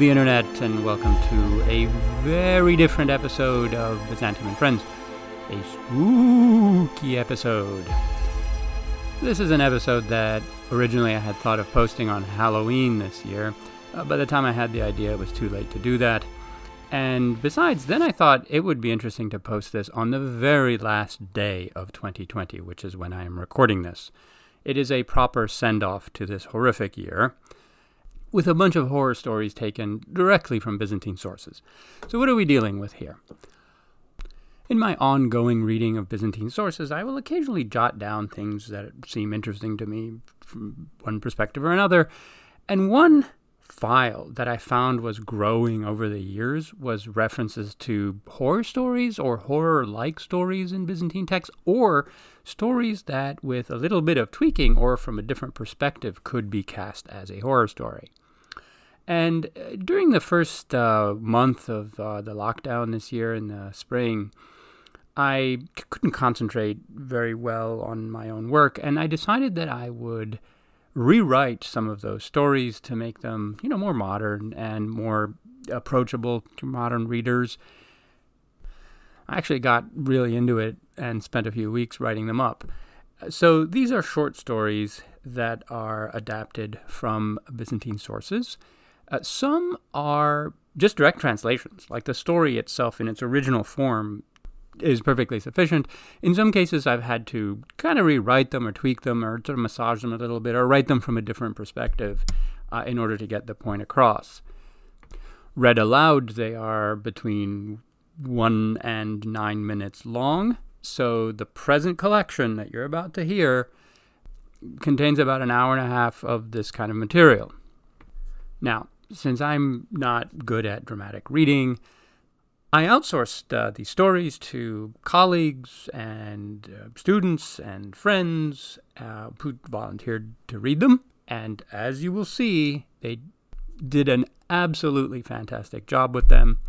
The internet, and welcome to a very different episode of Byzantium and Friends. A spooky episode. This is an episode that originally I had thought of posting on Halloween this year. Uh, by the time I had the idea, it was too late to do that. And besides, then I thought it would be interesting to post this on the very last day of 2020, which is when I am recording this. It is a proper send off to this horrific year with a bunch of horror stories taken directly from Byzantine sources. So, what are we dealing with here? In my ongoing reading of Byzantine sources, I will occasionally jot down things that seem interesting to me from one perspective or another. And one file that I found was growing over the years was references to horror stories or horror like stories in Byzantine texts, or stories that, with a little bit of tweaking or from a different perspective, could be cast as a horror story. And uh, during the first uh, month of uh, the lockdown this year in the spring, I c- couldn't concentrate very well on my own work, and I decided that I would rewrite some of those stories to make them, you know, more modern and more approachable to modern readers. I actually got really into it and spent a few weeks writing them up. So these are short stories that are adapted from Byzantine sources uh, some are just direct translations, like the story itself in its original form is perfectly sufficient. In some cases, I've had to kind of rewrite them or tweak them or sort of massage them a little bit or write them from a different perspective uh, in order to get the point across. Read aloud, they are between one and nine minutes long. So the present collection that you're about to hear contains about an hour and a half of this kind of material. Now, since I'm not good at dramatic reading, I outsourced uh, these stories to colleagues and uh, students and friends uh, who volunteered to read them. And as you will see, they did an absolutely fantastic job with them.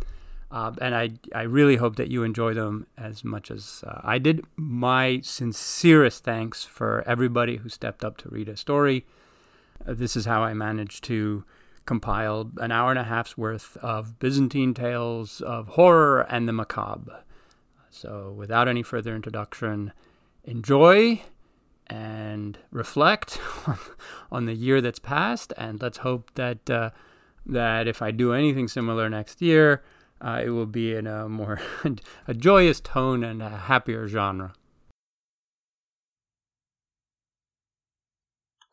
Uh, and I, I really hope that you enjoy them as much as uh, I did. My sincerest thanks for everybody who stepped up to read a story. Uh, this is how I managed to compiled an hour and a half's worth of Byzantine tales of horror and the macabre. So, without any further introduction, enjoy and reflect on the year that's passed, and let's hope that uh, that if I do anything similar next year, uh, it will be in a more a joyous tone and a happier genre.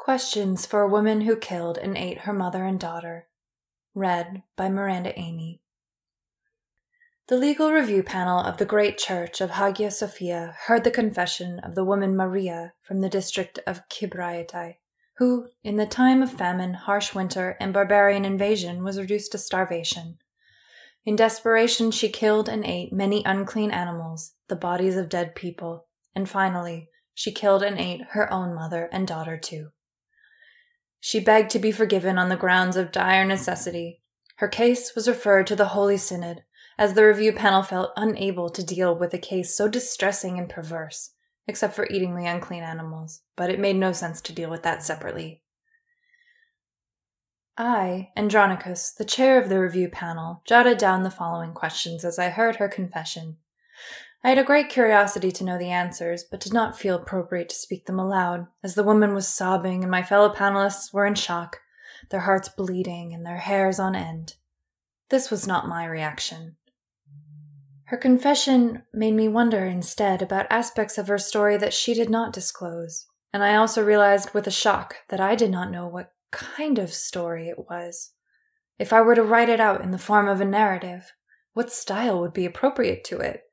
Questions for a Woman Who Killed and Ate Her Mother and Daughter. Read by Miranda Amy. The legal review panel of the Great Church of Hagia Sophia heard the confession of the woman Maria from the district of Kibraitai, who, in the time of famine, harsh winter, and barbarian invasion, was reduced to starvation. In desperation, she killed and ate many unclean animals, the bodies of dead people, and finally, she killed and ate her own mother and daughter too. She begged to be forgiven on the grounds of dire necessity. Her case was referred to the Holy Synod, as the review panel felt unable to deal with a case so distressing and perverse, except for eating the unclean animals, but it made no sense to deal with that separately. I, Andronicus, the chair of the review panel, jotted down the following questions as I heard her confession. I had a great curiosity to know the answers, but did not feel appropriate to speak them aloud, as the woman was sobbing and my fellow panelists were in shock, their hearts bleeding and their hairs on end. This was not my reaction. Her confession made me wonder instead about aspects of her story that she did not disclose, and I also realized with a shock that I did not know what kind of story it was. If I were to write it out in the form of a narrative, what style would be appropriate to it?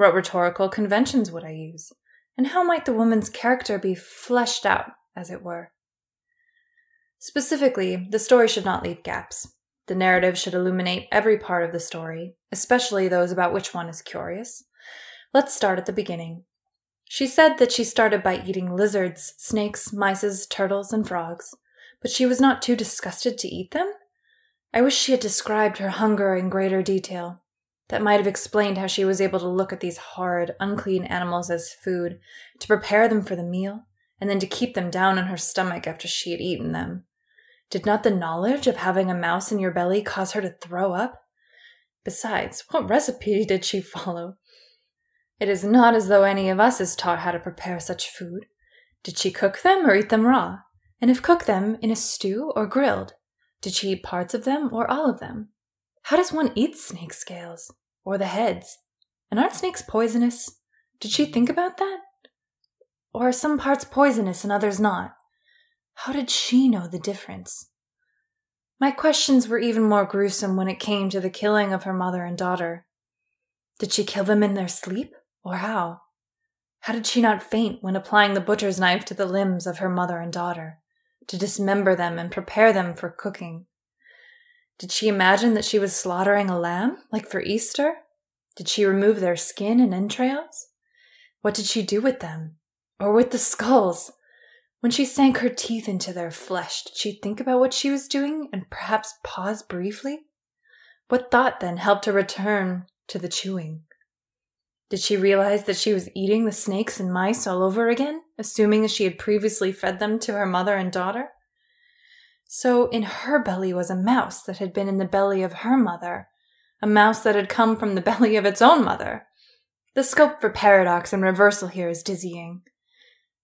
What rhetorical conventions would I use? And how might the woman's character be fleshed out, as it were? Specifically, the story should not leave gaps. The narrative should illuminate every part of the story, especially those about which one is curious. Let's start at the beginning. She said that she started by eating lizards, snakes, mice, turtles, and frogs, but she was not too disgusted to eat them? I wish she had described her hunger in greater detail. That might have explained how she was able to look at these hard, unclean animals as food, to prepare them for the meal, and then to keep them down in her stomach after she had eaten them. Did not the knowledge of having a mouse in your belly cause her to throw up? Besides, what recipe did she follow? It is not as though any of us is taught how to prepare such food. Did she cook them or eat them raw? And if cook them, in a stew or grilled? Did she eat parts of them or all of them? How does one eat snake scales? Or the heads? And aren't snakes poisonous? Did she think about that? Or are some parts poisonous and others not? How did she know the difference? My questions were even more gruesome when it came to the killing of her mother and daughter. Did she kill them in their sleep? Or how? How did she not faint when applying the butcher's knife to the limbs of her mother and daughter, to dismember them and prepare them for cooking? Did she imagine that she was slaughtering a lamb, like for Easter? Did she remove their skin and entrails? What did she do with them? Or with the skulls? When she sank her teeth into their flesh, did she think about what she was doing and perhaps pause briefly? What thought then helped her return to the chewing? Did she realize that she was eating the snakes and mice all over again, assuming that she had previously fed them to her mother and daughter? So in her belly was a mouse that had been in the belly of her mother, a mouse that had come from the belly of its own mother. The scope for paradox and reversal here is dizzying.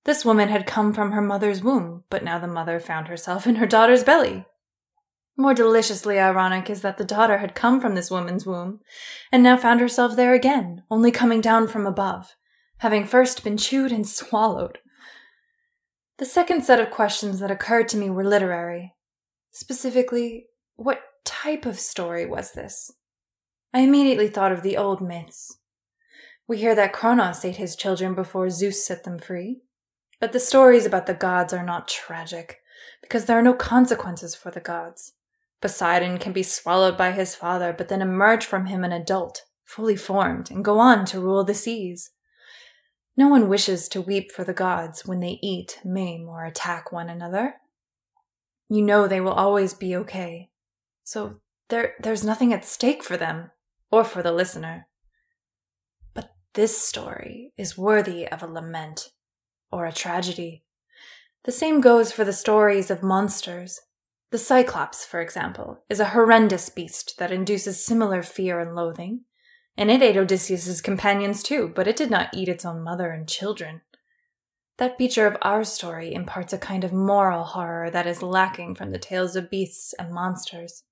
This woman had come from her mother's womb, but now the mother found herself in her daughter's belly. More deliciously ironic is that the daughter had come from this woman's womb, and now found herself there again, only coming down from above, having first been chewed and swallowed. The second set of questions that occurred to me were literary. Specifically, what type of story was this? I immediately thought of the old myths. We hear that Kronos ate his children before Zeus set them free. But the stories about the gods are not tragic, because there are no consequences for the gods. Poseidon can be swallowed by his father, but then emerge from him an adult, fully formed, and go on to rule the seas. No one wishes to weep for the gods when they eat, maim, or attack one another. You know they will always be okay. So there, there's nothing at stake for them, or for the listener. But this story is worthy of a lament, or a tragedy. The same goes for the stories of monsters, the Cyclops, for example, is a horrendous beast that induces similar fear and loathing, and it ate Odysseus's companions too, but it did not eat its own mother and children. That feature of our story imparts a kind of moral horror that is lacking from the tales of beasts and monsters.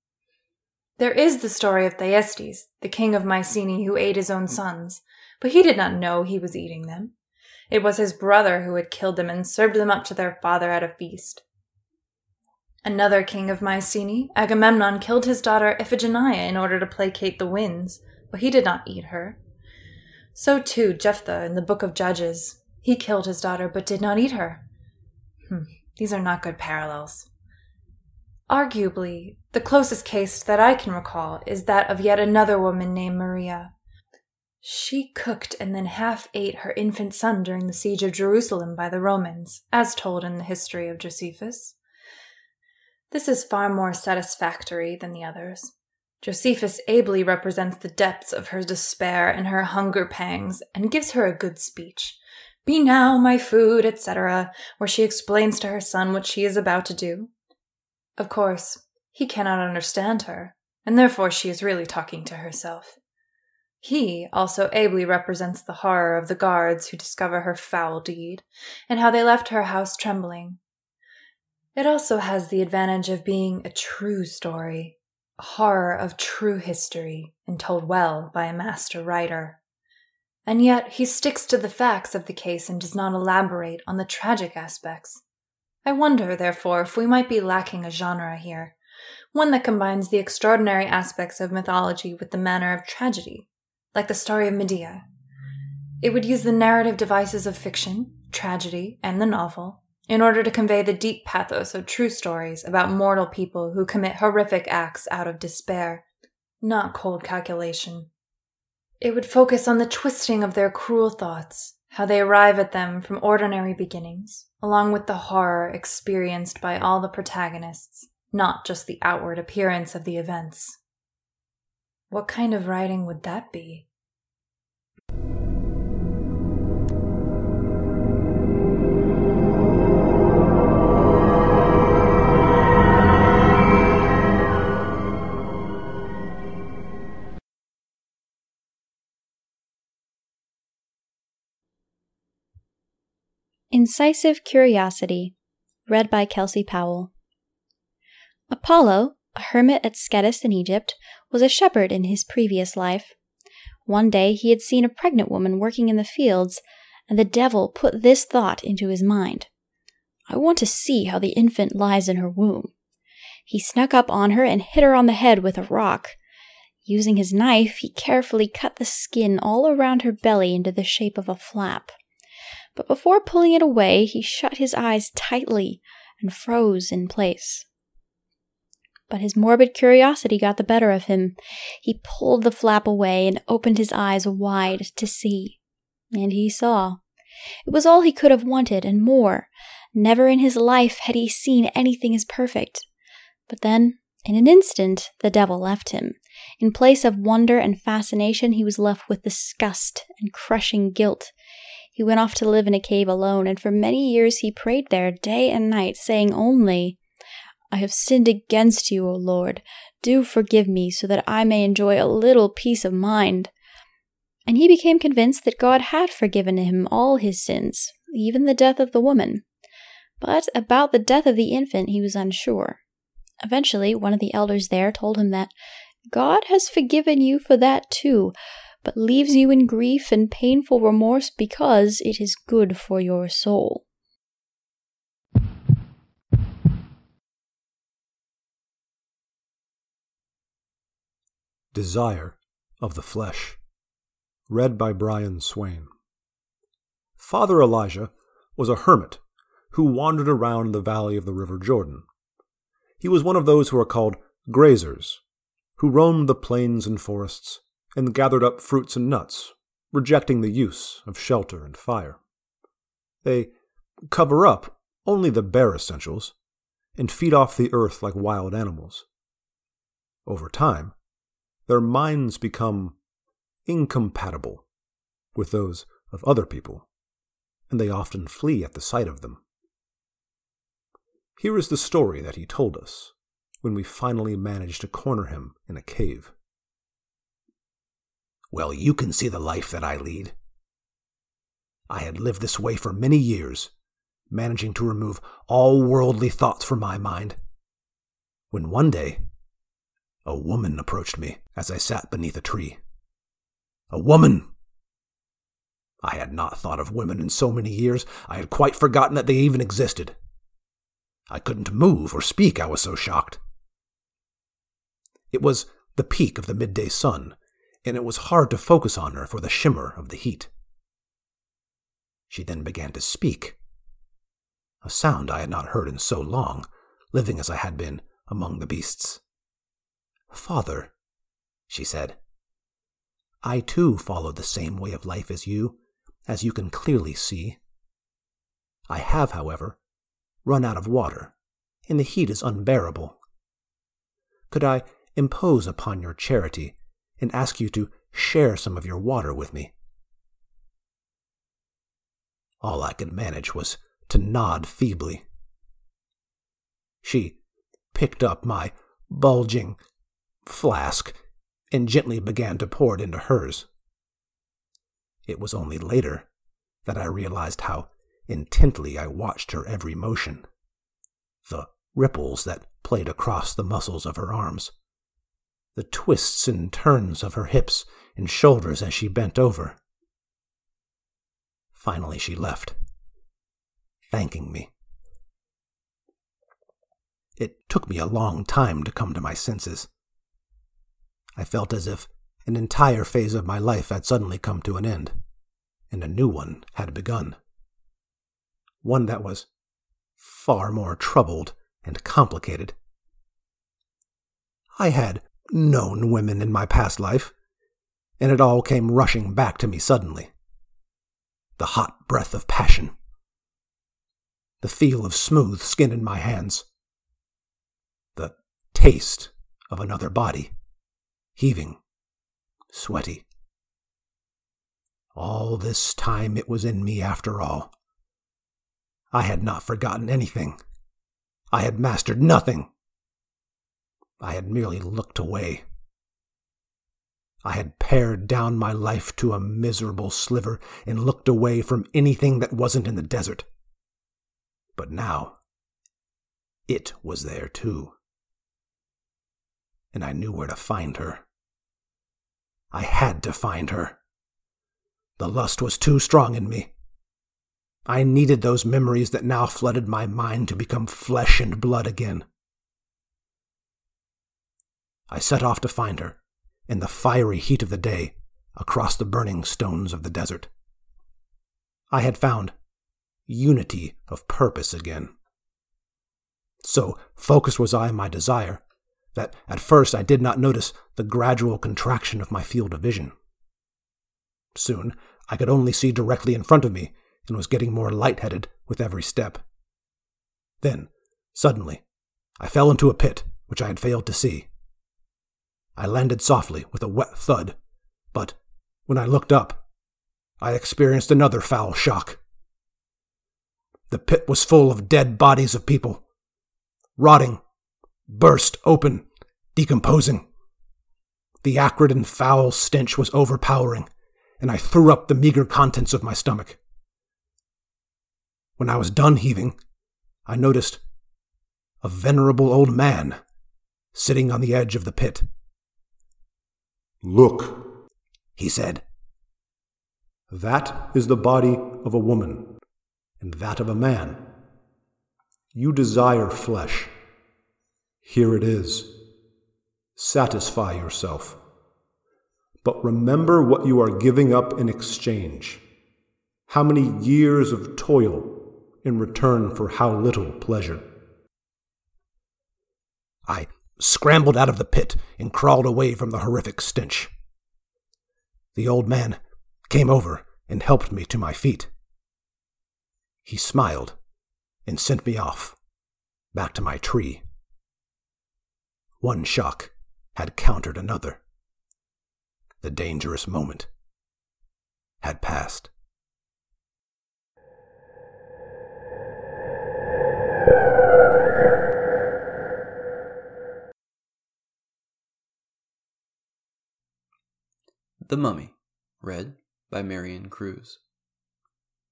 There is the story of Thyestes, the king of Mycenae who ate his own sons, but he did not know he was eating them. It was his brother who had killed them and served them up to their father at a feast. Another king of Mycenae, Agamemnon, killed his daughter Iphigenia in order to placate the winds, but he did not eat her. So too Jephthah in the book of Judges. He killed his daughter but did not eat her. Hmm, these are not good parallels. Arguably, the closest case that I can recall is that of yet another woman named Maria. She cooked and then half ate her infant son during the siege of Jerusalem by the Romans, as told in the history of Josephus. This is far more satisfactory than the others. Josephus ably represents the depths of her despair and her hunger pangs, and gives her a good speech. Be now my food, etc., where she explains to her son what she is about to do. Of course, he cannot understand her, and therefore she is really talking to herself. He also ably represents the horror of the guards who discover her foul deed, and how they left her house trembling, it also has the advantage of being a true story, a horror of true history, and told well by a master writer. And yet he sticks to the facts of the case and does not elaborate on the tragic aspects. I wonder, therefore, if we might be lacking a genre here, one that combines the extraordinary aspects of mythology with the manner of tragedy, like the story of Medea. It would use the narrative devices of fiction, tragedy, and the novel, in order to convey the deep pathos of true stories about mortal people who commit horrific acts out of despair, not cold calculation. It would focus on the twisting of their cruel thoughts, how they arrive at them from ordinary beginnings, along with the horror experienced by all the protagonists, not just the outward appearance of the events. What kind of writing would that be? Incisive Curiosity, read by Kelsey Powell. Apollo, a hermit at Scetis in Egypt, was a shepherd in his previous life. One day he had seen a pregnant woman working in the fields, and the devil put this thought into his mind I want to see how the infant lies in her womb. He snuck up on her and hit her on the head with a rock. Using his knife, he carefully cut the skin all around her belly into the shape of a flap. But before pulling it away, he shut his eyes tightly and froze in place. But his morbid curiosity got the better of him. He pulled the flap away and opened his eyes wide to see. And he saw. It was all he could have wanted and more. Never in his life had he seen anything as perfect. But then, in an instant, the devil left him. In place of wonder and fascination, he was left with disgust and crushing guilt. He went off to live in a cave alone, and for many years he prayed there day and night, saying only, I have sinned against you, O Lord. Do forgive me, so that I may enjoy a little peace of mind. And he became convinced that God had forgiven him all his sins, even the death of the woman. But about the death of the infant he was unsure. Eventually, one of the elders there told him that God has forgiven you for that too, but leaves you in grief and painful remorse because it is good for your soul. Desire of the Flesh, read by Brian Swain. Father Elijah was a hermit who wandered around the valley of the River Jordan. He was one of those who are called grazers, who roamed the plains and forests and gathered up fruits and nuts, rejecting the use of shelter and fire. They cover up only the bare essentials and feed off the earth like wild animals. Over time, their minds become incompatible with those of other people, and they often flee at the sight of them. Here is the story that he told us when we finally managed to corner him in a cave. Well, you can see the life that I lead. I had lived this way for many years, managing to remove all worldly thoughts from my mind. When one day, a woman approached me as I sat beneath a tree. A woman! I had not thought of women in so many years, I had quite forgotten that they even existed. I couldn't move or speak, I was so shocked. It was the peak of the midday sun, and it was hard to focus on her for the shimmer of the heat. She then began to speak, a sound I had not heard in so long, living as I had been among the beasts. Father, she said, I too follow the same way of life as you, as you can clearly see. I have, however, run out of water, and the heat is unbearable. Could I impose upon your charity and ask you to share some of your water with me? All I could manage was to nod feebly. She picked up my bulging flask and gently began to pour it into hers. It was only later that I realized how Intently I watched her every motion. The ripples that played across the muscles of her arms. The twists and turns of her hips and shoulders as she bent over. Finally, she left, thanking me. It took me a long time to come to my senses. I felt as if an entire phase of my life had suddenly come to an end, and a new one had begun one that was far more troubled and complicated. I had known women in my past life, and it all came rushing back to me suddenly. The hot breath of passion, the feel of smooth skin in my hands, the taste of another body, heaving, sweaty. All this time it was in me after all. I had not forgotten anything. I had mastered nothing. I had merely looked away. I had pared down my life to a miserable sliver and looked away from anything that wasn't in the desert. But now, it was there too. And I knew where to find her. I had to find her. The lust was too strong in me. I needed those memories that now flooded my mind to become flesh and blood again. I set off to find her, in the fiery heat of the day, across the burning stones of the desert. I had found unity of purpose again. So focused was I in my desire that at first I did not notice the gradual contraction of my field of vision. Soon I could only see directly in front of me and was getting more light-headed with every step. Then, suddenly, I fell into a pit which I had failed to see. I landed softly with a wet thud, but when I looked up, I experienced another foul shock. The pit was full of dead bodies of people, rotting, burst open, decomposing. The acrid and foul stench was overpowering, and I threw up the meager contents of my stomach. When I was done heaving, I noticed a venerable old man sitting on the edge of the pit. Look, he said. That is the body of a woman, and that of a man. You desire flesh. Here it is. Satisfy yourself. But remember what you are giving up in exchange. How many years of toil in return for how little pleasure. I scrambled out of the pit and crawled away from the horrific stench. The old man came over and helped me to my feet. He smiled and sent me off, back to my tree. One shock had countered another. The dangerous moment had passed. The Mummy, read by Marion Cruz.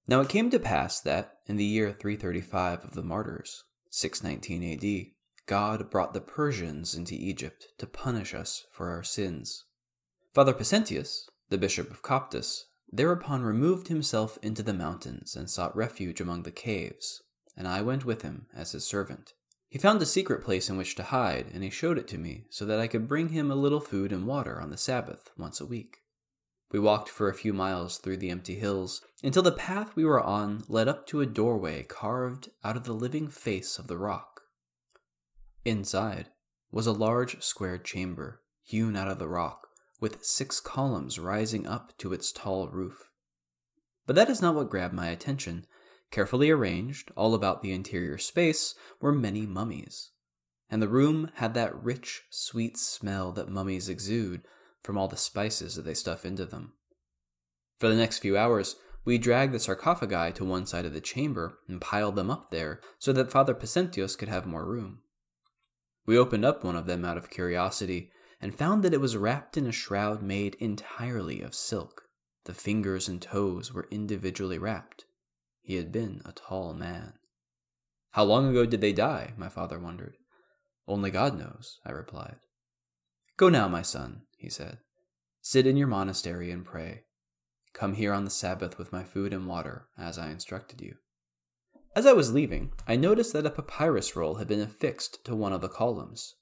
Now it came to pass that, in the year 335 of the martyrs, 619 AD, God brought the Persians into Egypt to punish us for our sins. Father Pesentius, the bishop of Coptus, thereupon removed himself into the mountains and sought refuge among the caves, and I went with him as his servant. He found a secret place in which to hide, and he showed it to me so that I could bring him a little food and water on the Sabbath once a week. We walked for a few miles through the empty hills until the path we were on led up to a doorway carved out of the living face of the rock. Inside was a large square chamber hewn out of the rock with six columns rising up to its tall roof. But that is not what grabbed my attention. Carefully arranged all about the interior space were many mummies, and the room had that rich, sweet smell that mummies exude from all the spices that they stuff into them. For the next few hours, we dragged the sarcophagi to one side of the chamber and piled them up there so that Father Pesentius could have more room. We opened up one of them out of curiosity and found that it was wrapped in a shroud made entirely of silk. The fingers and toes were individually wrapped. He had been a tall man. How long ago did they die? my father wondered. Only God knows, I replied. Go now, my son, he said. Sit in your monastery and pray. Come here on the Sabbath with my food and water, as I instructed you. As I was leaving, I noticed that a papyrus roll had been affixed to one of the columns.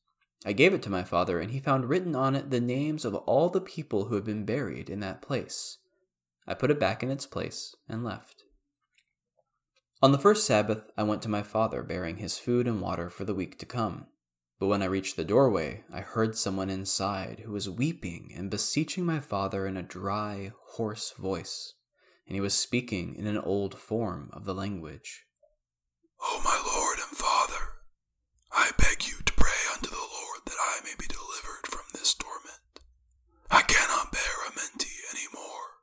I gave it to my father, and he found written on it the names of all the people who had been buried in that place. I put it back in its place and left. On the first Sabbath, I went to my father bearing his food and water for the week to come. But when I reached the doorway, I heard someone inside who was weeping and beseeching my father in a dry, hoarse voice, and he was speaking in an old form of the language. Oh, my Lord and Father, I beg you to pray unto the Lord that I may be delivered from this torment. I cannot bear Amenti any more.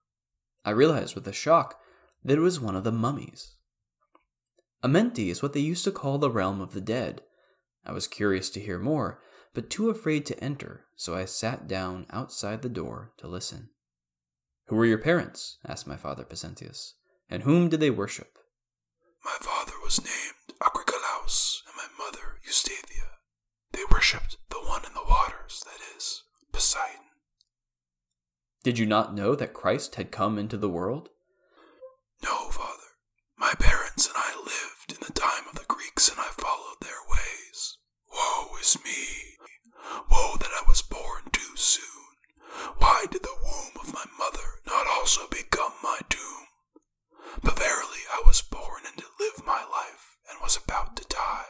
I realized with a shock that it was one of the mummies. Amenti is what they used to call the realm of the dead I was curious to hear more, but too afraid to enter, so I sat down outside the door to listen. Who were your parents? asked my father Pesentius. And whom did they worship? My father was named Agricolaus, and my mother Eustathia. They worshipped the one in the waters, that is, Poseidon. Did you not know that Christ had come into the world? No, Father. My parents and I lived in the time of the Greeks, and I followed their ways. Woe is me! Woe that I was born too soon. Why did the womb of my mother not also become my tomb? But verily I was born and did live my life, and was about to die.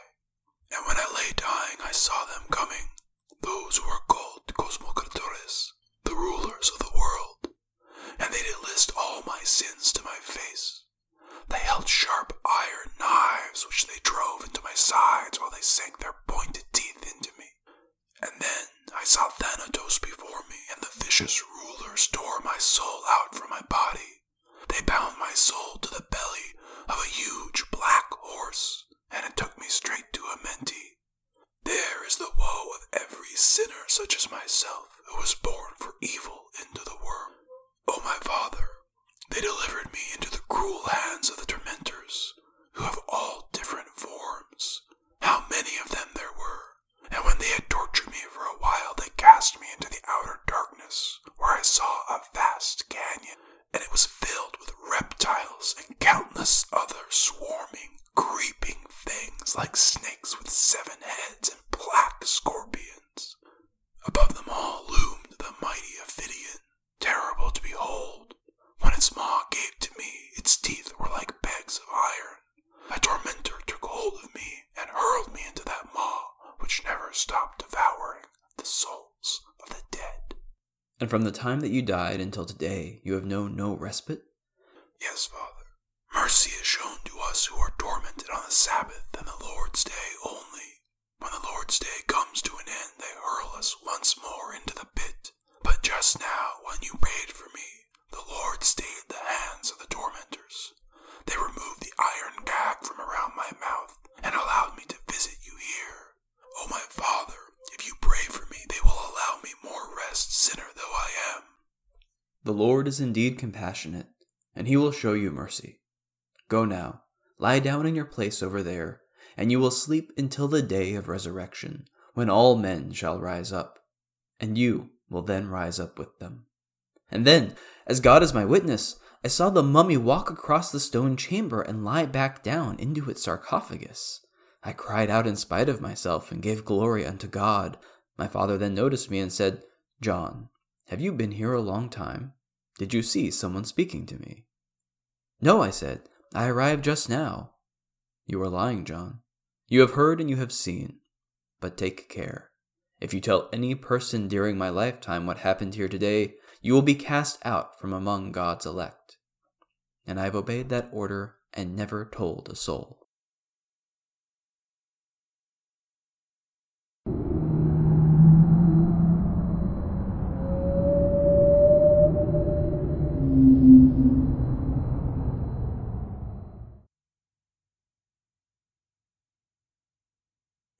And when I lay dying, I saw them coming, those who are called Cosmocratores, the rulers of the world. And they did list all my sins to my face. They held sharp iron knives, which they drove into my sides while they sank their pointed teeth into me. And then I saw Thanatos before me, and the vicious rulers tore my soul out from my body. They bound my soul to the belly of a huge black horse, and it took me straight to Amenti. There is the woe of every sinner such as myself, who was born for evil into the world. O my Father, they delivered me into the cruel hands of the tormentors, who have all different forms. How many of them there were! And when they had tortured me for a while, they cast me into the outer darkness, where I saw a vast canyon, and it was filled with reptiles and countless other swarming, creeping things like snakes with seven heads and black scorpions. Above them all loomed the mighty Ophidian, terrible to behold. When its maw gave to me, its teeth were like pegs of iron. A tormentor took hold of me and hurled me into that maw, which never stopped devouring the souls of the dead. And from the time that you died until today, you have known no respite? Yes, Father. Mercy is shown to us who are tormented on the Sabbath and the Lord's day only. When the Lord's day comes to an end, they hurl us once more into the pit. But just now, when you prayed for me, the Lord stayed the hands of the tormentors. They removed the iron gag from around my mouth and allowed me to visit you here. O my Father, if you pray for me, they will allow me more rest, sinner though I am. The Lord is indeed compassionate, and he will show you mercy. Go now, lie down in your place over there, and you will sleep until the day of resurrection, when all men shall rise up, and you will then rise up with them. And then, as God is my witness, I saw the mummy walk across the stone chamber and lie back down into its sarcophagus. I cried out in spite of myself and gave glory unto God. My father then noticed me and said, John, have you been here a long time? Did you see someone speaking to me? No, I said, I arrived just now. You are lying, John. You have heard and you have seen. But take care. If you tell any person during my lifetime what happened here today, you will be cast out from among God's elect. And I have obeyed that order and never told a soul.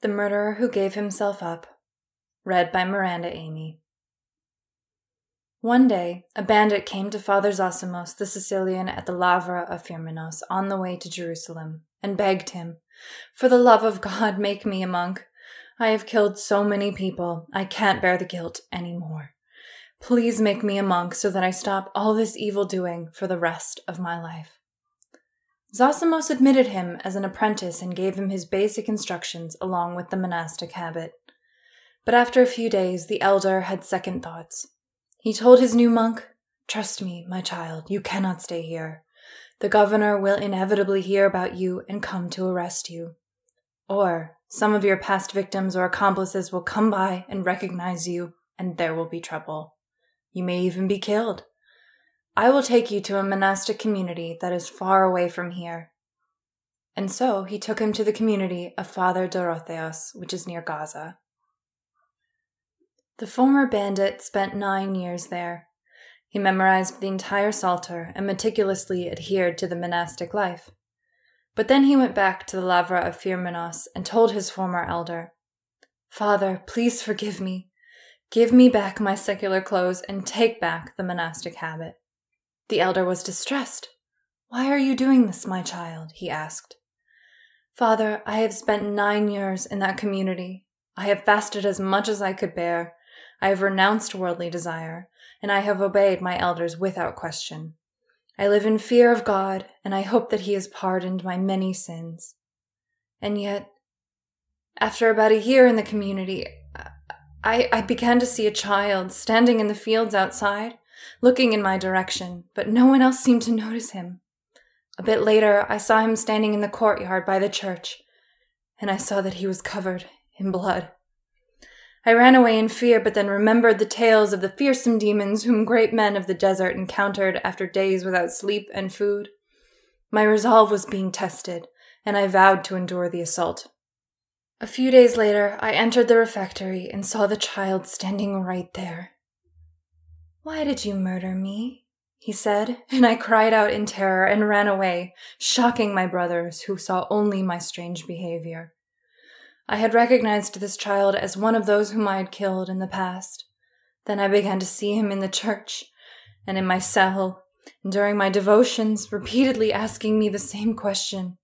The Murderer Who Gave Himself Up, read by Miranda Amy. One day, a bandit came to Father Zosimos the Sicilian at the Lavra of Firminos on the way to Jerusalem, and begged him, For the love of God, make me a monk. I have killed so many people, I can't bear the guilt any more. Please make me a monk so that I stop all this evil doing for the rest of my life. Zosimos admitted him as an apprentice and gave him his basic instructions along with the monastic habit. But after a few days, the elder had second thoughts. He told his new monk, Trust me, my child, you cannot stay here. The governor will inevitably hear about you and come to arrest you. Or some of your past victims or accomplices will come by and recognize you, and there will be trouble. You may even be killed. I will take you to a monastic community that is far away from here. And so he took him to the community of Father Dorotheos, which is near Gaza. The former bandit spent nine years there. He memorized the entire Psalter and meticulously adhered to the monastic life. But then he went back to the Lavra of Firminos and told his former elder, Father, please forgive me. Give me back my secular clothes and take back the monastic habit. The elder was distressed. Why are you doing this, my child? he asked. Father, I have spent nine years in that community. I have fasted as much as I could bear. I have renounced worldly desire, and I have obeyed my elders without question. I live in fear of God, and I hope that He has pardoned my many sins. And yet, after about a year in the community, I, I began to see a child standing in the fields outside, looking in my direction, but no one else seemed to notice him. A bit later, I saw him standing in the courtyard by the church, and I saw that he was covered in blood. I ran away in fear, but then remembered the tales of the fearsome demons whom great men of the desert encountered after days without sleep and food. My resolve was being tested, and I vowed to endure the assault. A few days later, I entered the refectory and saw the child standing right there. Why did you murder me? he said, and I cried out in terror and ran away, shocking my brothers, who saw only my strange behavior. I had recognized this child as one of those whom I had killed in the past. Then I began to see him in the church and in my cell, and during my devotions, repeatedly asking me the same question.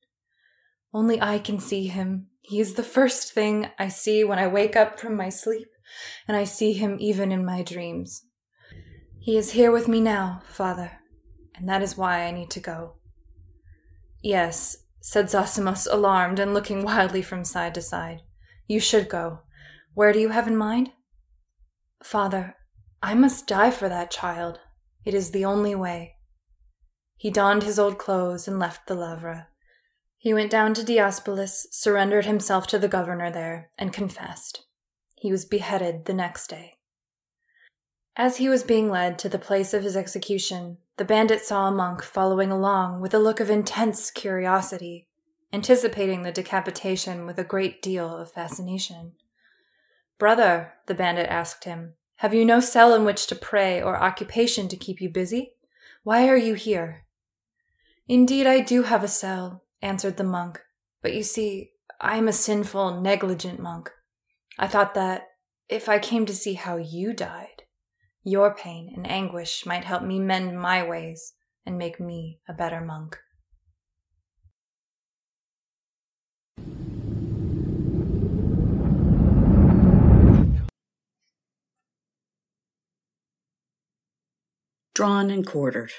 Only I can see him. He is the first thing I see when I wake up from my sleep, and I see him even in my dreams. He is here with me now, father, and that is why I need to go. Yes, said Zosimos, alarmed and looking wildly from side to side. You should go. Where do you have in mind? Father, I must die for that child. It is the only way. He donned his old clothes and left the Lavra. He went down to Diospolis, surrendered himself to the governor there, and confessed. He was beheaded the next day. As he was being led to the place of his execution, the bandit saw a monk following along with a look of intense curiosity, anticipating the decapitation with a great deal of fascination. Brother, the bandit asked him, have you no cell in which to pray or occupation to keep you busy? Why are you here? Indeed, I do have a cell, answered the monk, but you see, I am a sinful, negligent monk. I thought that if I came to see how you died, your pain and anguish might help me mend my ways and make me a better monk. Drawn and Quartered,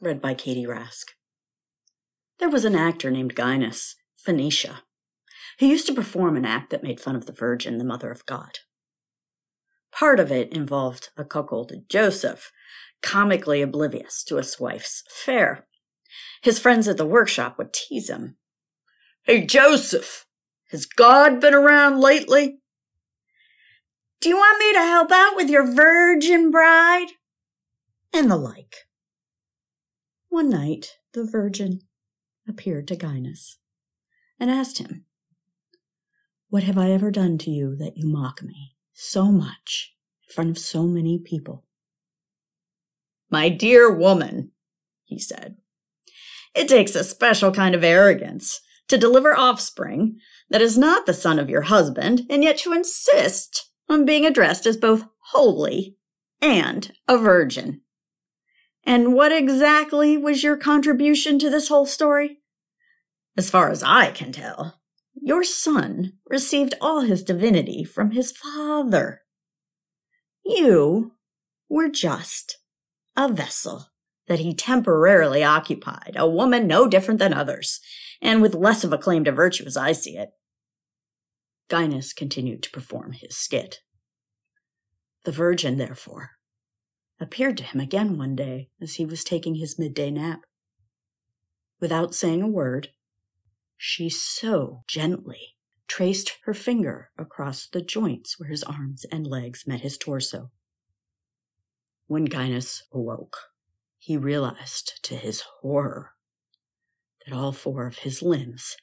read by Katie Rask. There was an actor named Gaius, Phoenicia, who used to perform an act that made fun of the Virgin, the Mother of God. Part of it involved a cuckolded Joseph, comically oblivious to his wife's affair. His friends at the workshop would tease him. Hey, Joseph, has God been around lately? Do you want me to help out with your virgin bride? And the like. One night, the virgin appeared to Gaius and asked him, What have I ever done to you that you mock me? So much in front of so many people. My dear woman, he said, it takes a special kind of arrogance to deliver offspring that is not the son of your husband, and yet to insist on being addressed as both holy and a virgin. And what exactly was your contribution to this whole story? As far as I can tell, your son received all his divinity from his father. You were just a vessel that he temporarily occupied, a woman no different than others, and with less of a claim to virtue as I see it. Gaius continued to perform his skit. The Virgin, therefore, appeared to him again one day as he was taking his midday nap. Without saying a word, she so gently traced her finger across the joints where his arms and legs met his torso. When Gaius awoke, he realized to his horror that all four of his limbs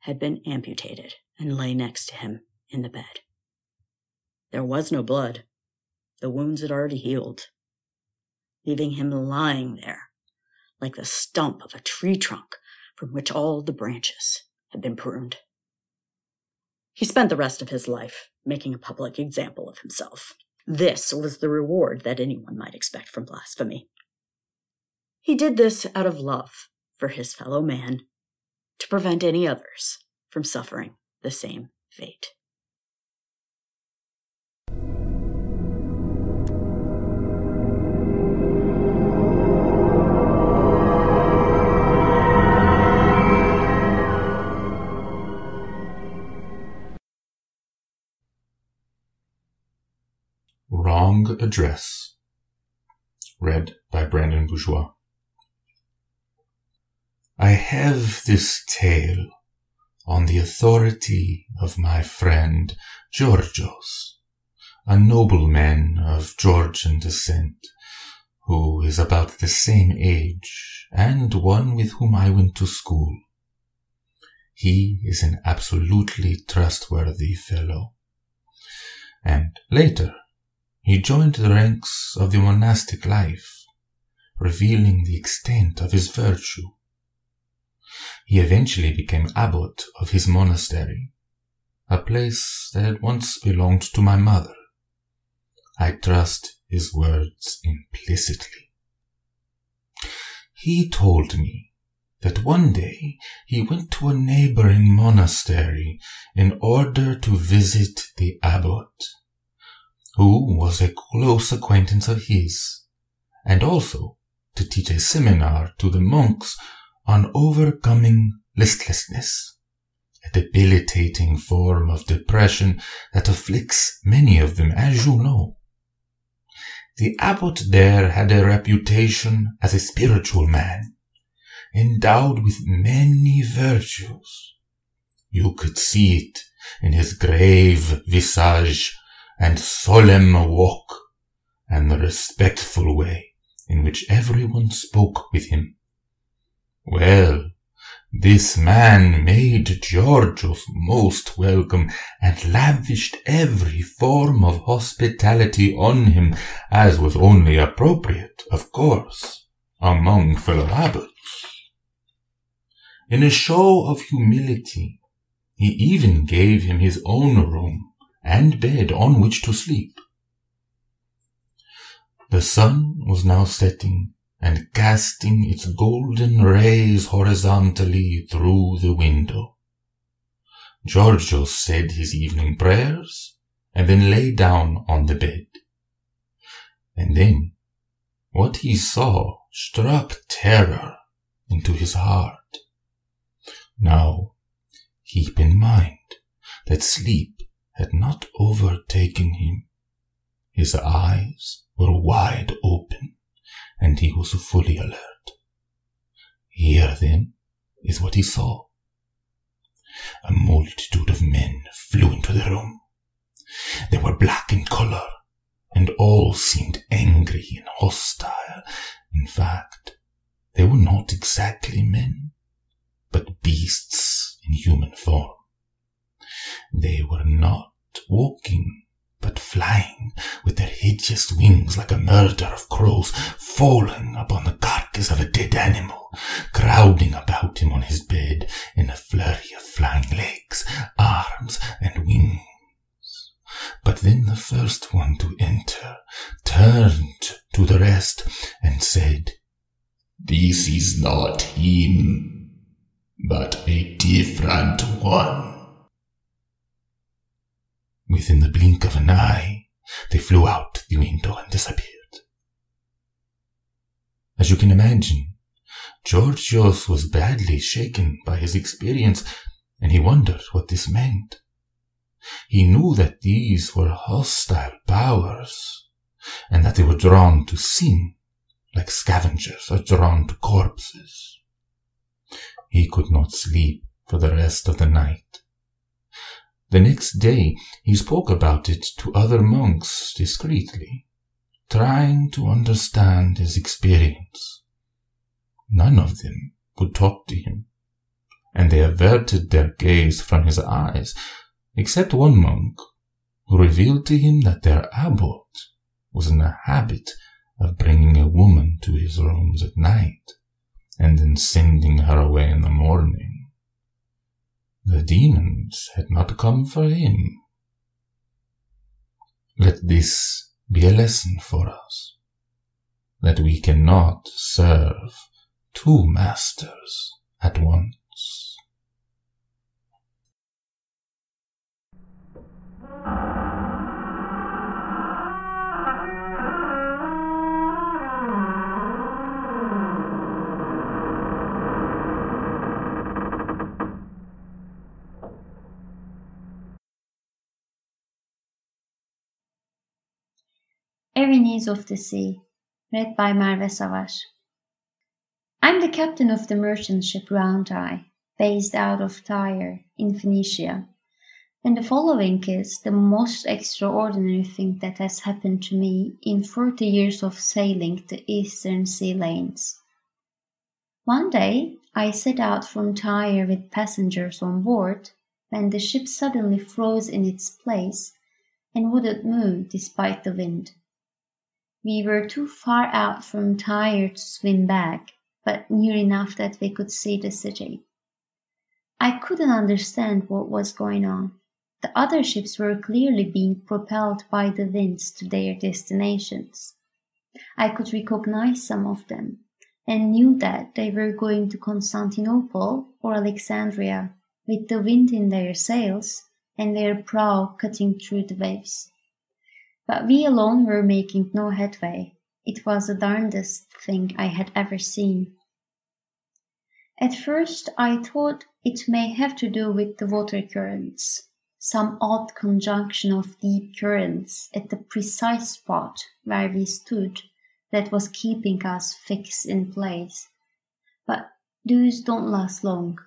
had been amputated and lay next to him in the bed. There was no blood. The wounds had already healed, leaving him lying there like the stump of a tree trunk from which all the branches had been pruned. He spent the rest of his life making a public example of himself. This was the reward that anyone might expect from blasphemy. He did this out of love for his fellow man to prevent any others from suffering the same fate. Wrong Address. Read by Brandon Bourgeois. I have this tale on the authority of my friend Georgios, a nobleman of Georgian descent, who is about the same age and one with whom I went to school. He is an absolutely trustworthy fellow. And later, he joined the ranks of the monastic life, revealing the extent of his virtue. He eventually became abbot of his monastery, a place that had once belonged to my mother. I trust his words implicitly. He told me that one day he went to a neighboring monastery in order to visit the abbot who was a close acquaintance of his, and also to teach a seminar to the monks on overcoming listlessness, a debilitating form of depression that afflicts many of them, as you know. The abbot there had a reputation as a spiritual man, endowed with many virtues. You could see it in his grave visage and solemn walk, and the respectful way in which everyone spoke with him. Well, this man made Georgios most welcome and lavished every form of hospitality on him as was only appropriate, of course, among fellow abbots. In a show of humility, he even gave him his own room and bed on which to sleep. The sun was now setting and casting its golden rays horizontally through the window. Georgios said his evening prayers and then lay down on the bed. And then what he saw struck terror into his heart. Now, keep in mind that sleep had not overtaken him. His eyes were wide open, and he was fully alert. Here, then, is what he saw. A multitude of men flew into the room. They were black in color, and all seemed angry and hostile. In fact, they were not exactly men, but beasts in human form. They were not walking, but flying with their hideous wings like a murder of crows falling upon the carcass of a dead animal, crowding about him on his bed in a flurry of flying legs, arms, and wings. But then the first one to enter turned to the rest and said, This is not him, but a different one. Within the blink of an eye, they flew out the window and disappeared. As you can imagine, Georgios was badly shaken by his experience, and he wondered what this meant. He knew that these were hostile powers, and that they were drawn to sin, like scavengers are drawn to corpses. He could not sleep for the rest of the night. The next day he spoke about it to other monks discreetly, trying to understand his experience. None of them would talk to him, and they averted their gaze from his eyes, except one monk, who revealed to him that their abbot was in the habit of bringing a woman to his rooms at night, and then sending her away in the morning. The demons had not come for him. Let this be a lesson for us, that we cannot serve two masters at once. Erinyes of the Sea, read by Merve Savaş. I'm the captain of the merchant ship Round Eye, based out of Tyre, in Phoenicia. And the following is the most extraordinary thing that has happened to me in 40 years of sailing the eastern sea lanes. One day, I set out from Tyre with passengers on board when the ship suddenly froze in its place and wouldn't move despite the wind. We were too far out from Tyre to swim back, but near enough that we could see the city. I couldn't understand what was going on. The other ships were clearly being propelled by the winds to their destinations. I could recognize some of them and knew that they were going to Constantinople or Alexandria with the wind in their sails and their prow cutting through the waves. But we alone were making no headway. It was the darndest thing I had ever seen. At first I thought it may have to do with the water currents, some odd conjunction of deep currents at the precise spot where we stood that was keeping us fixed in place. But those don't last long.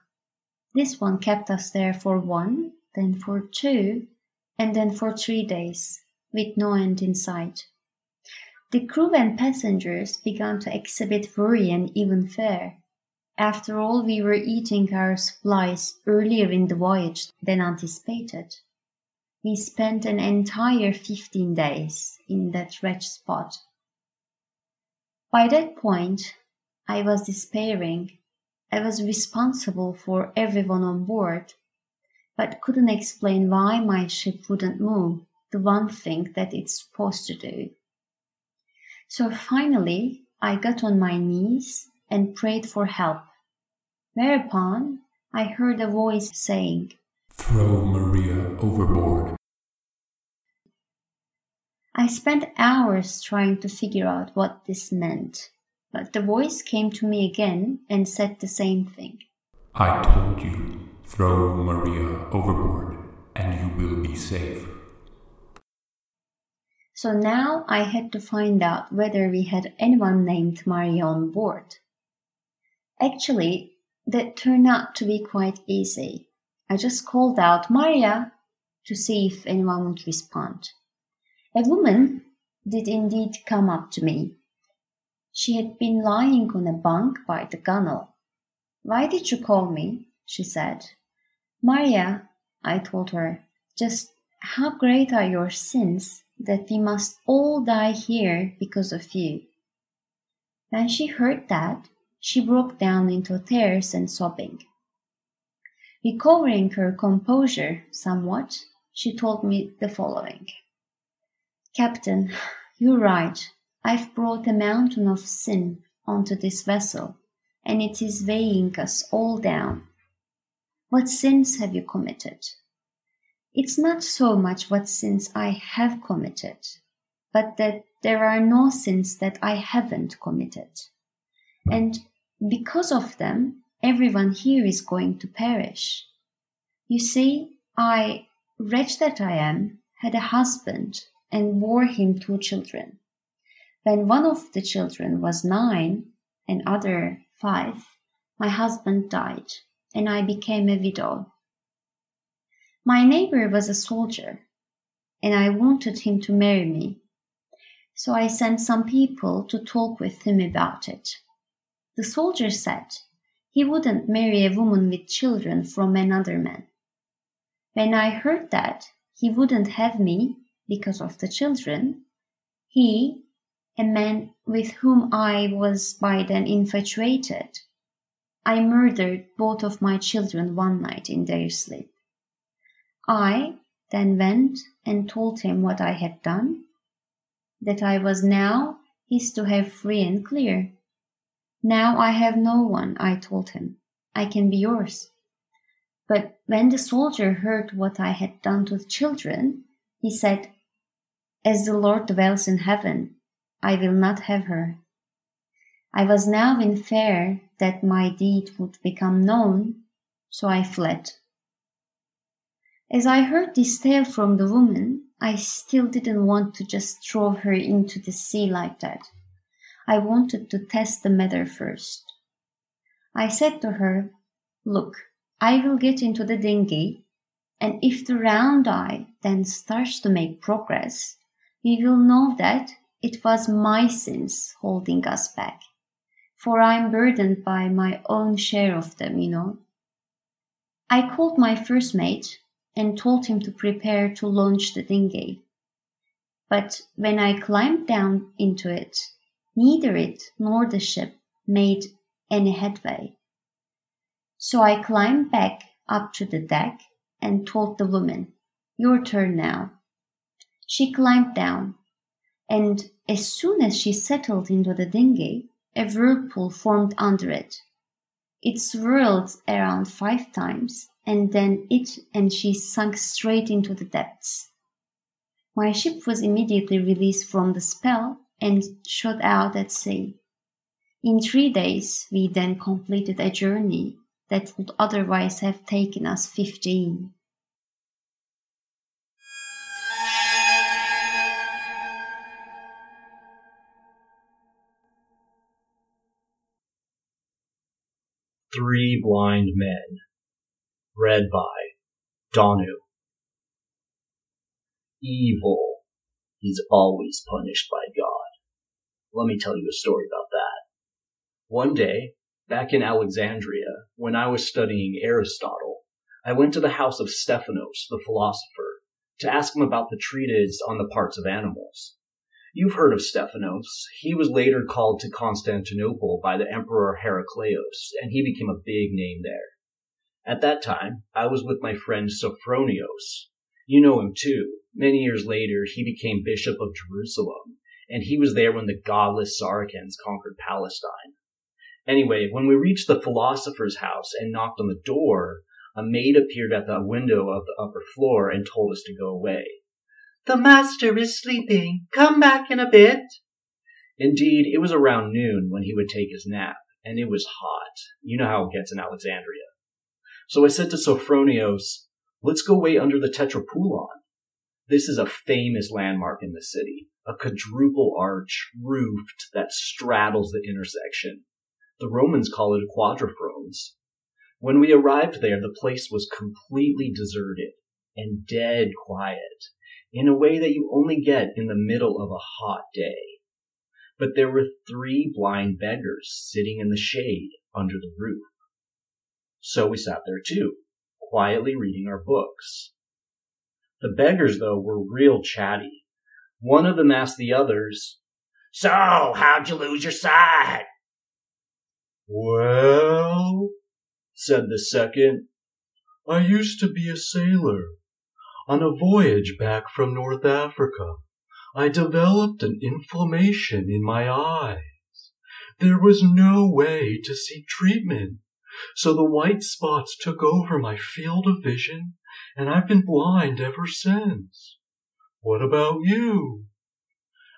This one kept us there for one, then for two, and then for three days, with no end in sight. The crew and passengers began to exhibit worry and even fear. After all, we were eating our supplies earlier in the voyage than anticipated. We spent an entire 15 days in that wretched spot by that point, I was despairing. I was responsible for everyone on board, but couldn't explain why my ship wouldn't move, the one thing that it's supposed to do. So finally, I got on my knees and prayed for help. Whereupon, I heard a voice saying, Throw Maria overboard. I spent hours trying to figure out what this meant, but the voice came to me again and said the same thing. I told you, throw Maria overboard and you will be safe. So now I had to find out whether we had anyone named Maria on board. Actually, that turned out to be quite easy. I just called out Maria to see if anyone would respond. A woman did indeed come up to me. She had been lying on a bunk by the gunwale. Why did you call me? she said. Maria, I told her, just how great are your sins that we must all die here because of you. When she heard that, she broke down into tears and sobbing. Recovering her composure somewhat, she told me the following. Captain, you're right. I've brought a mountain of sin onto this vessel, and it is weighing us all down. What sins have you committed? It's not so much what sins I have committed, but that there are no sins that I haven't committed. And because of them, everyone here is going to perish. You see, I, wretch that I am, had a husband and bore him two children. When one of the children was nine and other five, my husband died, and I became a widow. My neighbor was a soldier, and I wanted him to marry me. So I sent some people to talk with him about it. The soldier said he wouldn't marry a woman with children from another man. When I heard that he wouldn't have me, because of the children, he, a man with whom I was by then infatuated, I murdered both of my children one night in their sleep. I then went and told him what I had done, that I was now his to have free and clear. Now I have no one, I told him. I can be yours. But when the soldier heard what I had done to the children, he said, as the Lord dwells in heaven, I will not have her. I was now in fear that my deed would become known, so I fled. As I heard this tale from the woman, I still didn't want to just throw her into the sea like that. I wanted to test the matter first. I said to her, Look, I will get into the dinghy, and if the round eye then starts to make progress, we will know that it was my sins holding us back. For I am burdened by my own share of them, you know. I called my first mate and told him to prepare to launch the dinghy. But when I climbed down into it, neither it nor the ship made any headway. So I climbed back up to the deck and told the woman, Your turn now. She climbed down, and as soon as she settled into the dinghy, a whirlpool formed under it. It swirled around five times, and then it and she sunk straight into the depths. My ship was immediately released from the spell and shot out at sea. In three days, we then completed a journey that would otherwise have taken us fifteen. Three Blind Men, read by Donu. Evil is always punished by God. Let me tell you a story about that. One day, back in Alexandria, when I was studying Aristotle, I went to the house of Stephanos, the philosopher, to ask him about the treatise on the parts of animals. You've heard of Stephanos. He was later called to Constantinople by the Emperor Heraclius, and he became a big name there. At that time, I was with my friend Sophronios. You know him too. Many years later, he became Bishop of Jerusalem, and he was there when the godless Saracens conquered Palestine. Anyway, when we reached the philosopher's house and knocked on the door, a maid appeared at the window of the upper floor and told us to go away. The master is sleeping. Come back in a bit. Indeed, it was around noon when he would take his nap, and it was hot. You know how it gets in Alexandria. So I said to Sophronios, let's go wait under the Tetrapylon. This is a famous landmark in the city, a quadruple arch roofed that straddles the intersection. The Romans call it a quadrifrons. When we arrived there, the place was completely deserted and dead quiet in a way that you only get in the middle of a hot day. But there were three blind beggars sitting in the shade under the roof. So we sat there too, quietly reading our books. The beggars, though, were real chatty. One of them asked the others, So, how'd you lose your sight? Well, said the second, I used to be a sailor. On a voyage back from North Africa, I developed an inflammation in my eyes. There was no way to seek treatment, so the white spots took over my field of vision, and I've been blind ever since. What about you?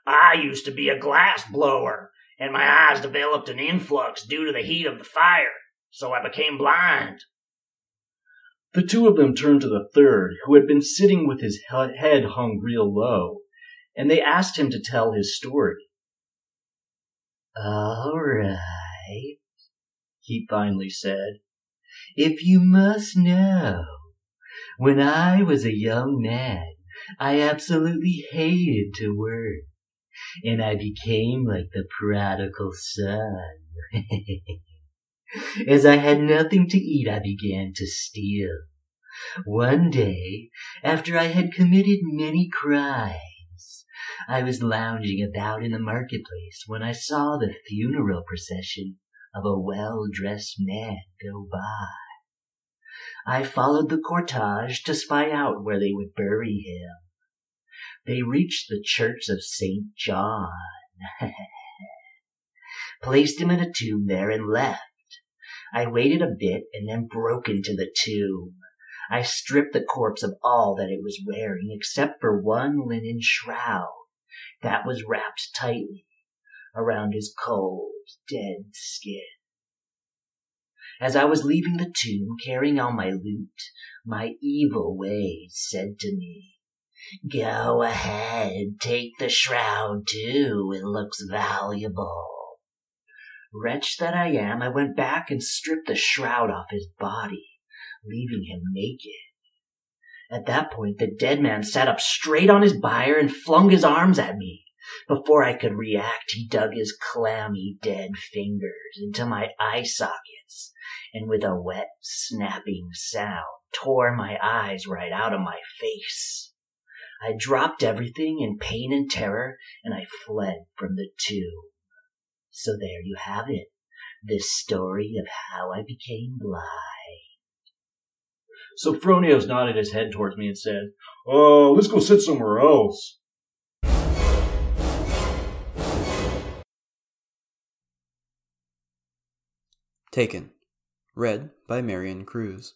I used to be a glass blower, and my eyes developed an influx due to the heat of the fire, so I became blind. The two of them turned to the third, who had been sitting with his head hung real low, and they asked him to tell his story. All right, he finally said. If you must know, when I was a young man, I absolutely hated to work, and I became like the prodigal son. As I had nothing to eat, I began to steal. One day, after I had committed many crimes, I was lounging about in the marketplace when I saw the funeral procession of a well-dressed man go by. I followed the cortege to spy out where they would bury him. They reached the church of St. John, placed him in a tomb there and left. I waited a bit and then broke into the tomb. I stripped the corpse of all that it was wearing except for one linen shroud that was wrapped tightly around his cold, dead skin. As I was leaving the tomb carrying all my loot, my evil ways said to me, Go ahead, take the shroud too. It looks valuable. Wretch that I am, I went back and stripped the shroud off his body, leaving him naked. At that point, the dead man sat up straight on his bier and flung his arms at me. Before I could react, he dug his clammy, dead fingers into my eye sockets and with a wet, snapping sound tore my eyes right out of my face. I dropped everything in pain and terror and I fled from the tomb. So there you have it. The story of how I became blind. Sophronios nodded his head towards me and said, Oh, let's go sit somewhere else. Taken. Read by Marion Cruz.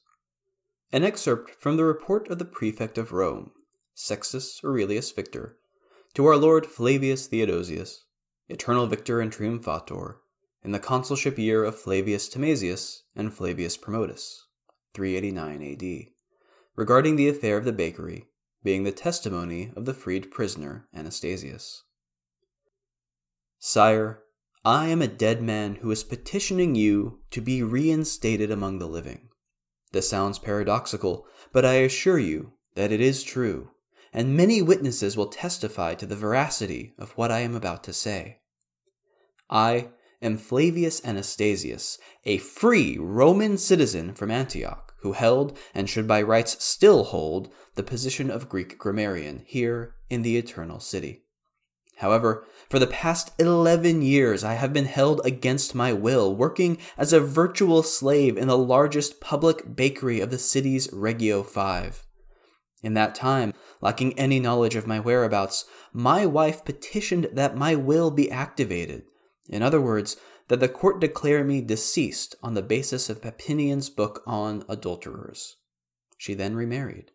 An excerpt from the report of the prefect of Rome, Sextus Aurelius Victor, to our Lord Flavius Theodosius, eternal victor and triumphator, in the consulship year of Flavius Timasius and Flavius Promotus, 389 AD, regarding the affair of the bakery, being the testimony of the freed prisoner Anastasius. Sire, I am a dead man who is petitioning you to be reinstated among the living. This sounds paradoxical, but I assure you that it is true, and many witnesses will testify to the veracity of what I am about to say. I am Flavius Anastasius, a free Roman citizen from Antioch, who held, and should by rights still hold, the position of Greek grammarian here in the Eternal City. However, for the past 11 years, I have been held against my will, working as a virtual slave in the largest public bakery of the city's Regio 5. In that time, lacking any knowledge of my whereabouts, my wife petitioned that my will be activated. In other words, that the court declare me deceased on the basis of Papinian's book on adulterers. She then remarried.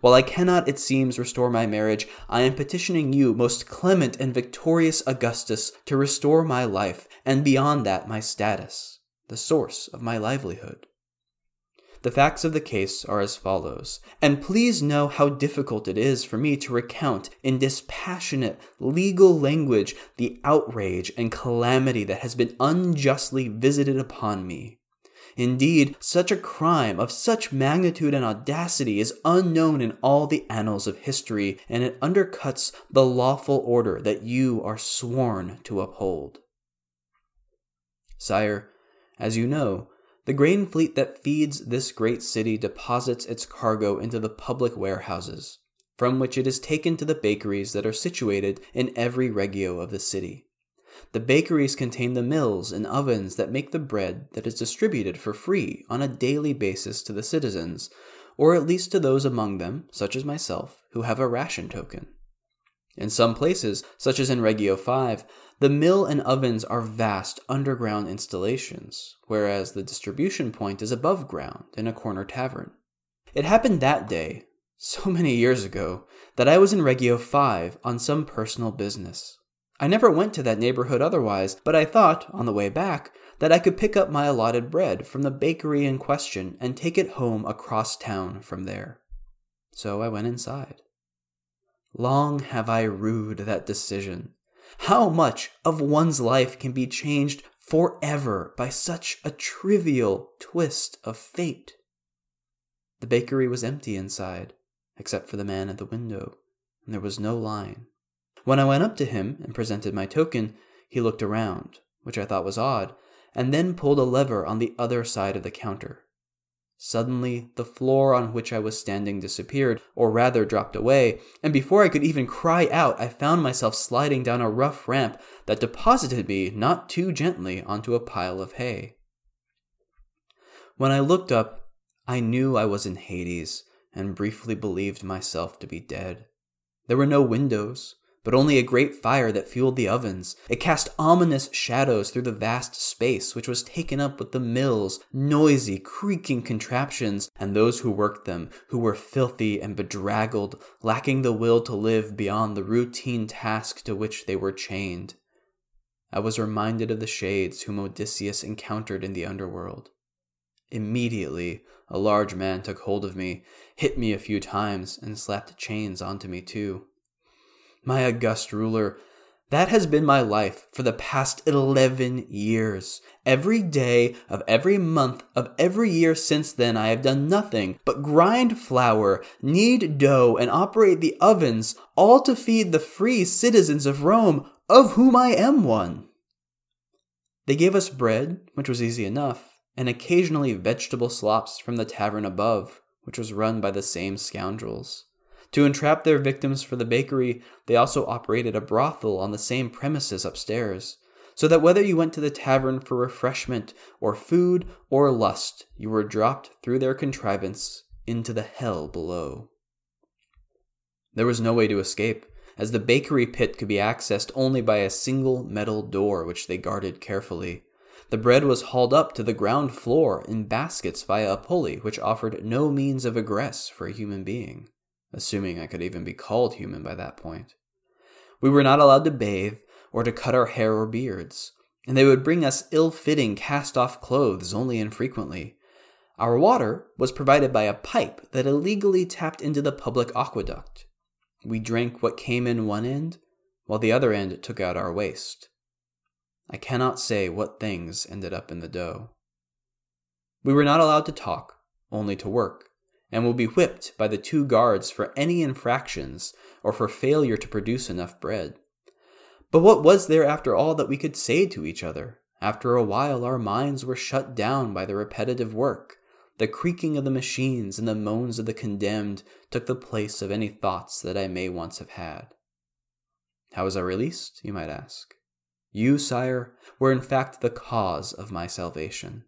While I cannot, it seems, restore my marriage, I am petitioning you, most clement and victorious Augustus, to restore my life, and beyond that, my status, the source of my livelihood. The facts of the case are as follows, and please know how difficult it is for me to recount in dispassionate legal language the outrage and calamity that has been unjustly visited upon me. Indeed, such a crime of such magnitude and audacity is unknown in all the annals of history, and it undercuts the lawful order that you are sworn to uphold. Sire, as you know, the grain fleet that feeds this great city deposits its cargo into the public warehouses, from which it is taken to the bakeries that are situated in every regio of the city. The bakeries contain the mills and ovens that make the bread that is distributed for free on a daily basis to the citizens, or at least to those among them, such as myself, who have a ration token. In some places, such as in Regio 5, the mill and ovens are vast underground installations, whereas the distribution point is above ground in a corner tavern. It happened that day, so many years ago, that I was in Regio 5 on some personal business. I never went to that neighborhood otherwise, but I thought, on the way back, that I could pick up my allotted bread from the bakery in question and take it home across town from there. So I went inside. Long have I rued that decision. How much of one's life can be changed forever by such a trivial twist of fate? The bakery was empty inside, except for the man at the window, and there was no line. When I went up to him and presented my token, he looked around, which I thought was odd, and then pulled a lever on the other side of the counter. Suddenly, the floor on which I was standing disappeared, or rather dropped away, and before I could even cry out, I found myself sliding down a rough ramp that deposited me not too gently onto a pile of hay. When I looked up, I knew I was in Hades, and briefly believed myself to be dead. There were no windows, but only a great fire that fueled the ovens. It cast ominous shadows through the vast space which was taken up with the mills, noisy, creaking contraptions, and those who worked them, who were filthy and bedraggled, lacking the will to live beyond the routine task to which they were chained. I was reminded of the shades whom Odysseus encountered in the underworld. Immediately, a large man took hold of me, hit me a few times, and slapped chains onto me too. My august ruler, that has been my life for the past 11 years. Every day of every month of every year since then, I have done nothing but grind flour, knead dough, and operate the ovens, all to feed the free citizens of Rome, of whom I am one. They gave us bread, which was easy enough, and occasionally vegetable slops from the tavern above, which was run by the same scoundrels. To entrap their victims for the bakery, they also operated a brothel on the same premises upstairs, so that whether you went to the tavern for refreshment or food or lust, you were dropped through their contrivance into the hell below. There was no way to escape, as the bakery pit could be accessed only by a single metal door which they guarded carefully. The bread was hauled up to the ground floor in baskets via a pulley which offered no means of egress for a human being assuming I could even be called human by that point. We were not allowed to bathe or to cut our hair or beards, and they would bring us ill fitting cast off clothes only infrequently. Our water was provided by a pipe that illegally tapped into the public aqueduct. We drank what came in one end, while the other end took out our waste. I cannot say what things ended up in the dough. We were not allowed to talk, only to work and will be whipped by the two guards for any infractions or for failure to produce enough bread. But what was there after all that we could say to each other? After a while, our minds were shut down by the repetitive work. The creaking of the machines and the moans of the condemned took the place of any thoughts that I may once have had. How was I released, you might ask? You, sire, were in fact the cause of my salvation.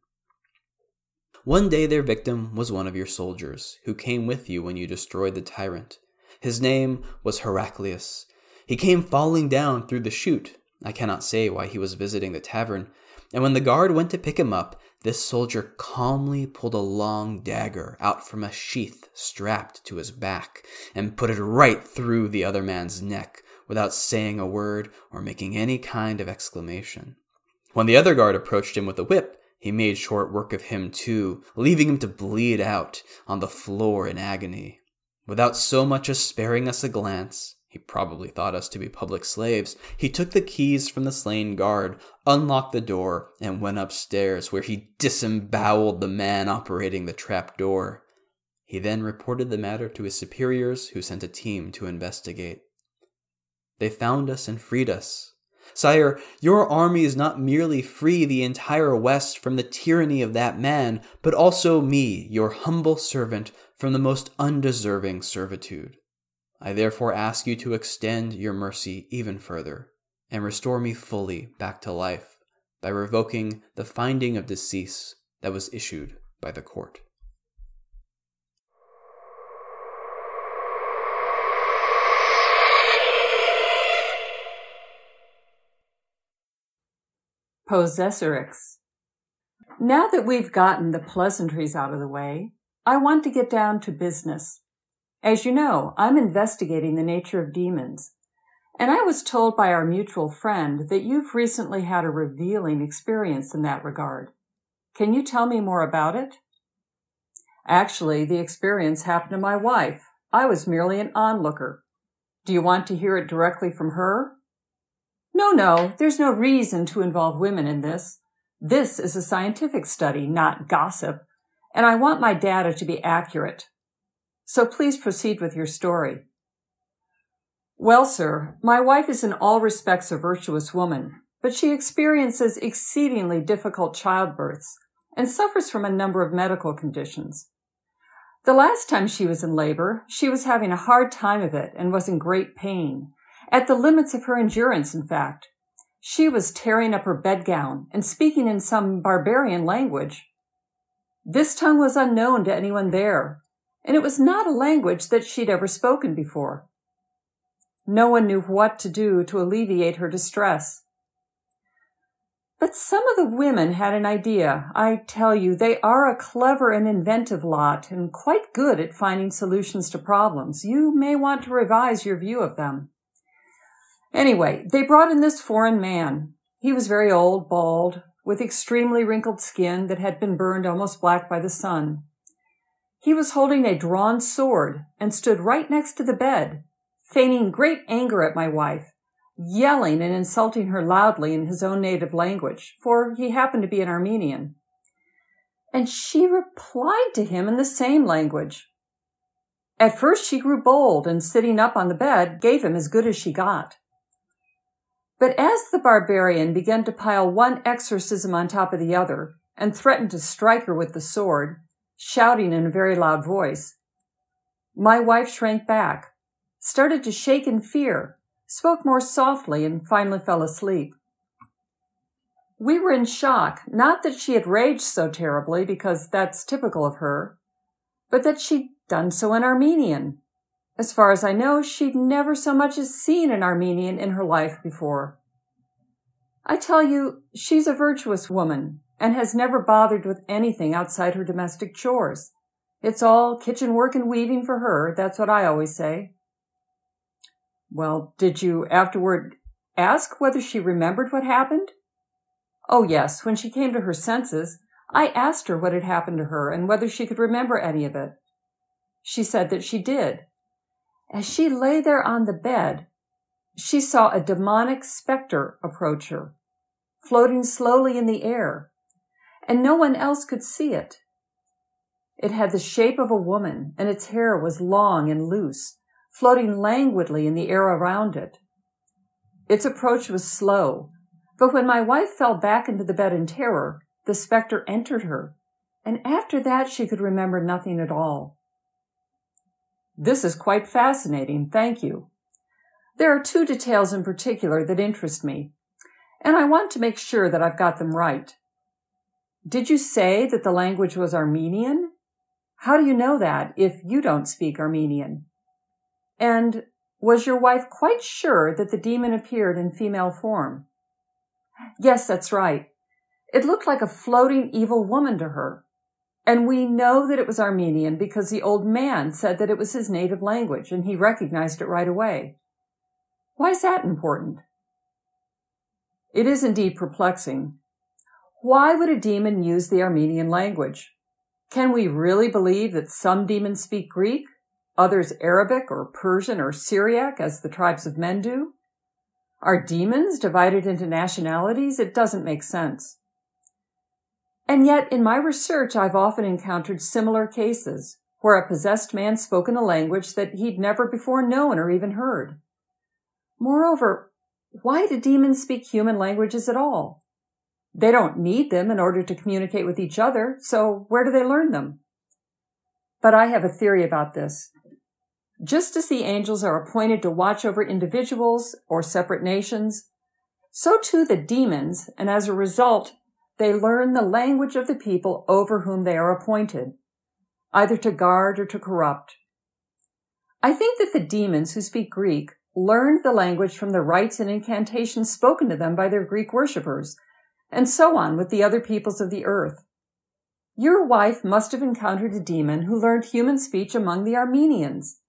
One day their victim was one of your soldiers, who came with you when you destroyed the tyrant. His name was Heraclius. He came falling down through the chute. I cannot say why he was visiting the tavern. And when the guard went to pick him up, this soldier calmly pulled a long dagger out from a sheath strapped to his back and put it right through the other man's neck without saying a word or making any kind of exclamation. When the other guard approached him with a whip, he made short work of him too, leaving him to bleed out on the floor in agony. Without so much as sparing us a glance, he probably thought us to be public slaves. He took the keys from the slain guard, unlocked the door, and went upstairs, where he disemboweled the man operating the trap door. He then reported the matter to his superiors, who sent a team to investigate. They found us and freed us, Sire, your army is not merely free the entire West from the tyranny of that man, but also me, your humble servant, from the most undeserving servitude. I therefore ask you to extend your mercy even further, and restore me fully back to life by revoking the finding of decease that was issued by the court. Possessorix. Now that we've gotten the pleasantries out of the way, I want to get down to business. As you know, I'm investigating the nature of demons, and I was told by our mutual friend that you've recently had a revealing experience in that regard. Can you tell me more about it? Actually, the experience happened to my wife. I was merely an onlooker. Do you want to hear it directly from her? No, no, there's no reason to involve women in this. This is a scientific study, not gossip, and I want my data to be accurate. So please proceed with your story. Well, sir, my wife is in all respects a virtuous woman, but she experiences exceedingly difficult childbirths and suffers from a number of medical conditions. The last time she was in labor, she was having a hard time of it and was in great pain, at the limits of her endurance, in fact. She was tearing up her bedgown and speaking in some barbarian language. This tongue was unknown to anyone there, and it was not a language that she'd ever spoken before. No one knew what to do to alleviate her distress. But some of the women had an idea. I tell you, they are a clever and inventive lot and quite good at finding solutions to problems. You may want to revise your view of them. Anyway, they brought in this foreign man. He was very old, bald, with extremely wrinkled skin that had been burned almost black by the sun. He was holding a drawn sword and stood right next to the bed, feigning great anger at my wife, yelling and insulting her loudly in his own native language, for he happened to be an Armenian. And she replied to him in the same language. At first she grew bold and sitting up on the bed gave him as good as she got. But as the barbarian began to pile one exorcism on top of the other and threatened to strike her with the sword, shouting in a very loud voice, my wife shrank back, started to shake in fear, spoke more softly, and finally fell asleep. We were in shock, not that she had raged so terribly, because that's typical of her, but that she'd done so in Armenian, as far as I know, she'd never so much as seen an Armenian in her life before. I tell you, she's a virtuous woman and has never bothered with anything outside her domestic chores. It's all kitchen work and weaving for her. That's what I always say. Well, did you afterward ask whether she remembered what happened? Oh, yes. When she came to her senses, I asked her what had happened to her and whether she could remember any of it. She said that she did, as she lay there on the bed, she saw a demonic specter approach her, floating slowly in the air, and no one else could see it. It had the shape of a woman, and its hair was long and loose, floating languidly in the air around it. Its approach was slow, but when my wife fell back into the bed in terror, the specter entered her, and after that she could remember nothing at all. This is quite fascinating. Thank you. There are two details in particular that interest me, and I want to make sure that I've got them right. Did you say that the language was Armenian? How do you know that if you don't speak Armenian? And was your wife quite sure that the demon appeared in female form? Yes, that's right. It looked like a floating evil woman to her. And we know that it was Armenian because the old man said that it was his native language and he recognized it right away. Why is that important? It is indeed perplexing. Why would a demon use the Armenian language? Can we really believe that some demons speak Greek, others Arabic or Persian or Syriac as the tribes of men do? Are demons divided into nationalities? It doesn't make sense. And yet, in my research, I've often encountered similar cases where a possessed man spoke in a language that he'd never before known or even heard. Moreover, why do demons speak human languages at all? They don't need them in order to communicate with each other, so where do they learn them? But I have a theory about this. Just as the angels are appointed to watch over individuals or separate nations, so too the demons, and as a result, they learn the language of the people over whom they are appointed, either to guard or to corrupt. I think that the demons who speak Greek learned the language from the rites and incantations spoken to them by their Greek worshippers, and so on with the other peoples of the earth. Your wife must have encountered a demon who learned human speech among the Armenians.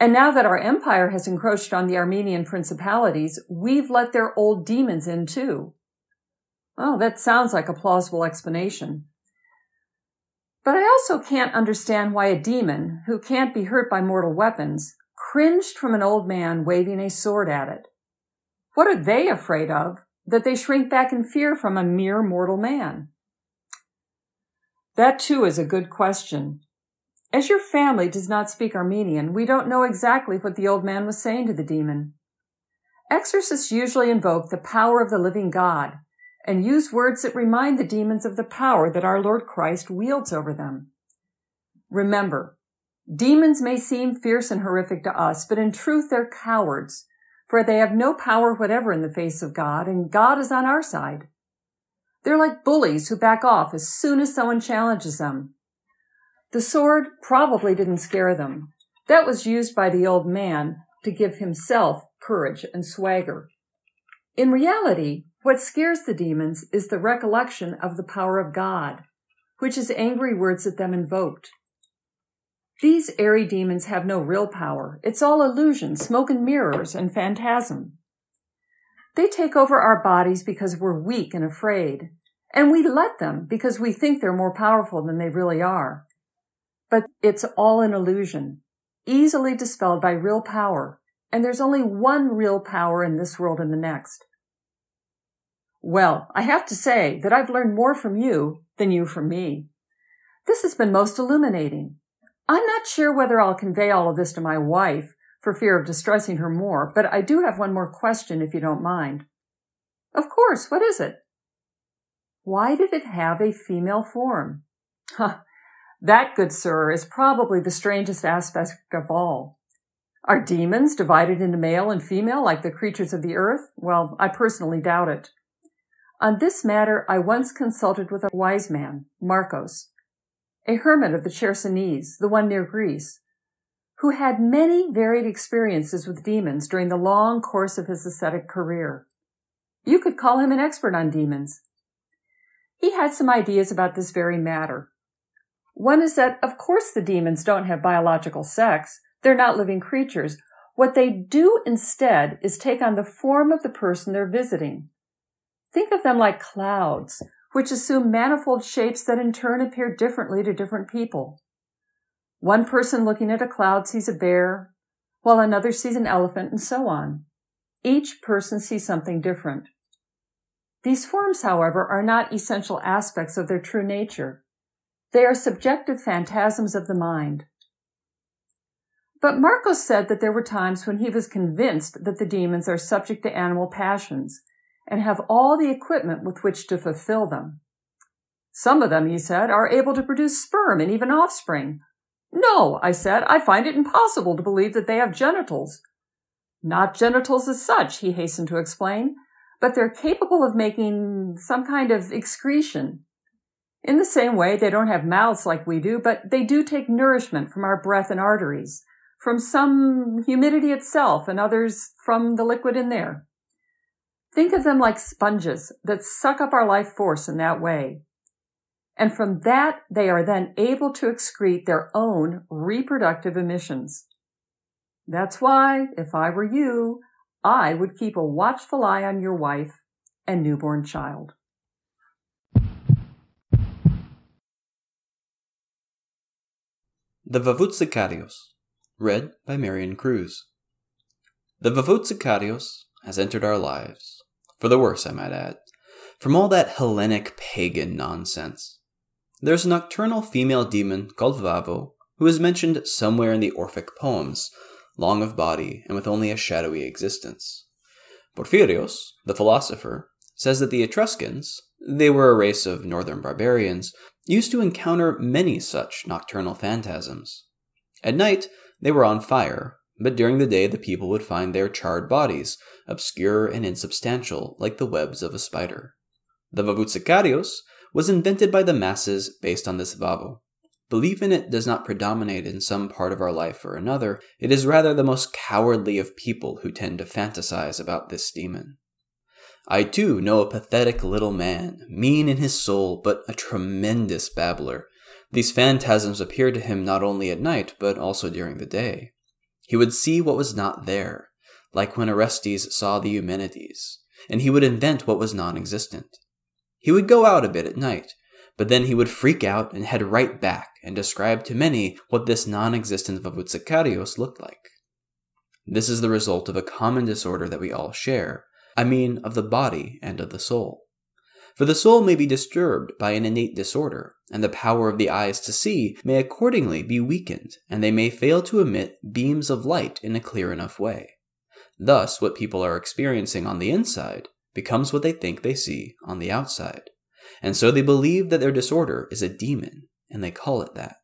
And now that our empire has encroached on the Armenian principalities, we've let their old demons in too. Well, that sounds like a plausible explanation. But I also can't understand why a demon, who can't be hurt by mortal weapons, cringed from an old man waving a sword at it. What are they afraid of that they shrink back in fear from a mere mortal man? That too is a good question. As your family does not speak Armenian, we don't know exactly what the old man was saying to the demon. Exorcists usually invoke the power of the living God and use words that remind the demons of the power that our Lord Christ wields over them. Remember, demons may seem fierce and horrific to us, but in truth they're cowards, for they have no power whatever in the face of God, and God is on our side. They're like bullies who back off as soon as someone challenges them. The sword probably didn't scare them. That was used by the old man to give himself courage and swagger. In reality, what scares the demons is the recollection of the power of God, which is angry words that them invoked. These airy demons have no real power. It's all illusion, smoke and mirrors, and phantasm. They take over our bodies because we're weak and afraid, and we let them because we think they're more powerful than they really are. But it's all an illusion, easily dispelled by real power, and there's only one real power in this world and the next. Well, I have to say that I've learned more from you than you from me. This has been most illuminating. I'm not sure whether I'll convey all of this to my wife for fear of distressing her more, but I do have one more question if you don't mind. Of course, what is it? Why did it have a female form? Huh, that, good sir, is probably the strangest aspect of all. Are demons divided into male and female like the creatures of the earth? Well, I personally doubt it. On this matter, I once consulted with a wise man, Marcos, a hermit of the Chersonese, the one near Greece, who had many varied experiences with demons during the long course of his ascetic career. You could call him an expert on demons. He had some ideas about this very matter. One is that, of course, the demons don't have biological sex. They're not living creatures. What they do instead is take on the form of the person they're visiting. Think of them like clouds, which assume manifold shapes that in turn appear differently to different people. One person looking at a cloud sees a bear, while another sees an elephant, and so on. Each person sees something different. These forms, however, are not essential aspects of their true nature. They are subjective phantasms of the mind. But Marcos said that there were times when he was convinced that the demons are subject to animal passions and have all the equipment with which to fulfill them. Some of them, he said, are able to produce sperm and even offspring. No, I said, I find it impossible to believe that they have genitals. Not genitals as such, he hastened to explain, but they're capable of making some kind of excretion. In the same way, they don't have mouths like we do, but they do take nourishment from our breath and arteries, from some humidity itself and others from the liquid in there. Think of them like sponges that suck up our life force in that way. And from that, they are then able to excrete their own reproductive emissions. That's why, if I were you, I would keep a watchful eye on your wife and newborn child. The Vavut read by Marion Cruz. The Vavut has entered our lives for the worse, I might add, from all that Hellenic pagan nonsense. There's a nocturnal female demon called Vavo, who is mentioned somewhere in the Orphic poems, long of body and with only a shadowy existence. Porphyrios, the philosopher, says that the Etruscans, they were a race of northern barbarians, used to encounter many such nocturnal phantasms. At night, they were on fire, but during the day the people would find their charred bodies, obscure and insubstantial like the webs of a spider. The Vavoutsakarios was invented by the masses based on this vavo. Belief in it does not predominate in some part of our life or another, it is rather the most cowardly of people who tend to fantasize about this demon. I too know a pathetic little man, mean in his soul, but a tremendous babbler. These phantasms appear to him not only at night, but also during the day. He would see what was not there, like when Orestes saw the Eumenides, and he would invent what was non existent. He would go out a bit at night, but then he would freak out and head right back and describe to many what this non existent Vavoutsakarios looked like. This is the result of a common disorder that we all share, I mean of the body and of the soul. For the soul may be disturbed by an innate disorder, and the power of the eyes to see may accordingly be weakened, and they may fail to emit beams of light in a clear enough way. Thus, what people are experiencing on the inside becomes what they think they see on the outside. And so they believe that their disorder is a demon, and they call it that.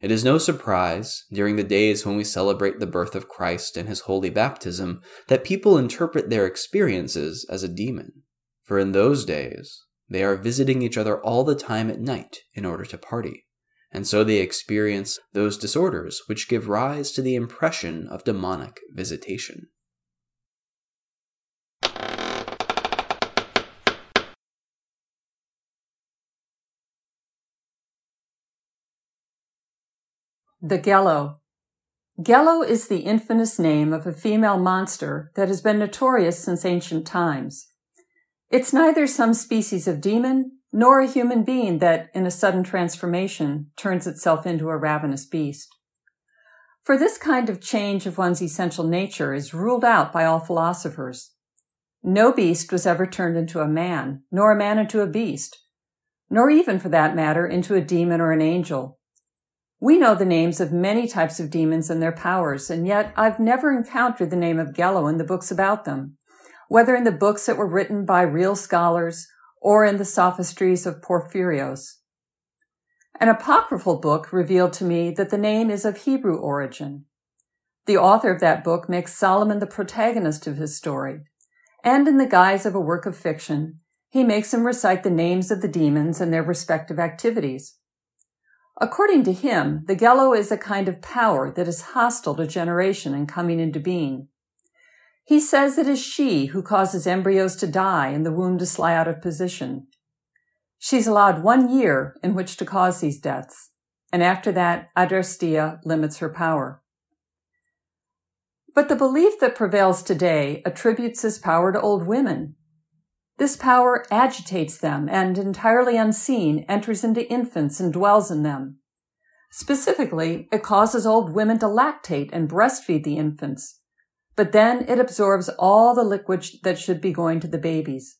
It is no surprise, during the days when we celebrate the birth of Christ and his holy baptism, that people interpret their experiences as a demon. For in those days, they are visiting each other all the time at night in order to party, and so they experience those disorders which give rise to the impression of demonic visitation. The Gello. Gello is the infamous name of a female monster that has been notorious since ancient times. It's neither some species of demon nor a human being that, in a sudden transformation, turns itself into a ravenous beast. For this kind of change of one's essential nature is ruled out by all philosophers. No beast was ever turned into a man, nor a man into a beast, nor even, for that matter, into a demon or an angel. We know the names of many types of demons and their powers, and yet I've never encountered the name of Gello in the books about them, whether in the books that were written by real scholars or in the sophistries of Porphyrios. An apocryphal book revealed to me that the name is of Hebrew origin. The author of that book makes Solomon the protagonist of his story, and in the guise of a work of fiction, he makes him recite the names of the demons and their respective activities. According to him, the Gello is a kind of power that is hostile to generation and coming into being. He says it is she who causes embryos to die and the womb to slide out of position. She's allowed one year in which to cause these deaths, and after that, Adrastea limits her power. But the belief that prevails today attributes this power to old women this power agitates them and, entirely unseen, enters into infants and dwells in them. Specifically, it causes old women to lactate and breastfeed the infants, but then it absorbs all the liquid that should be going to the babies.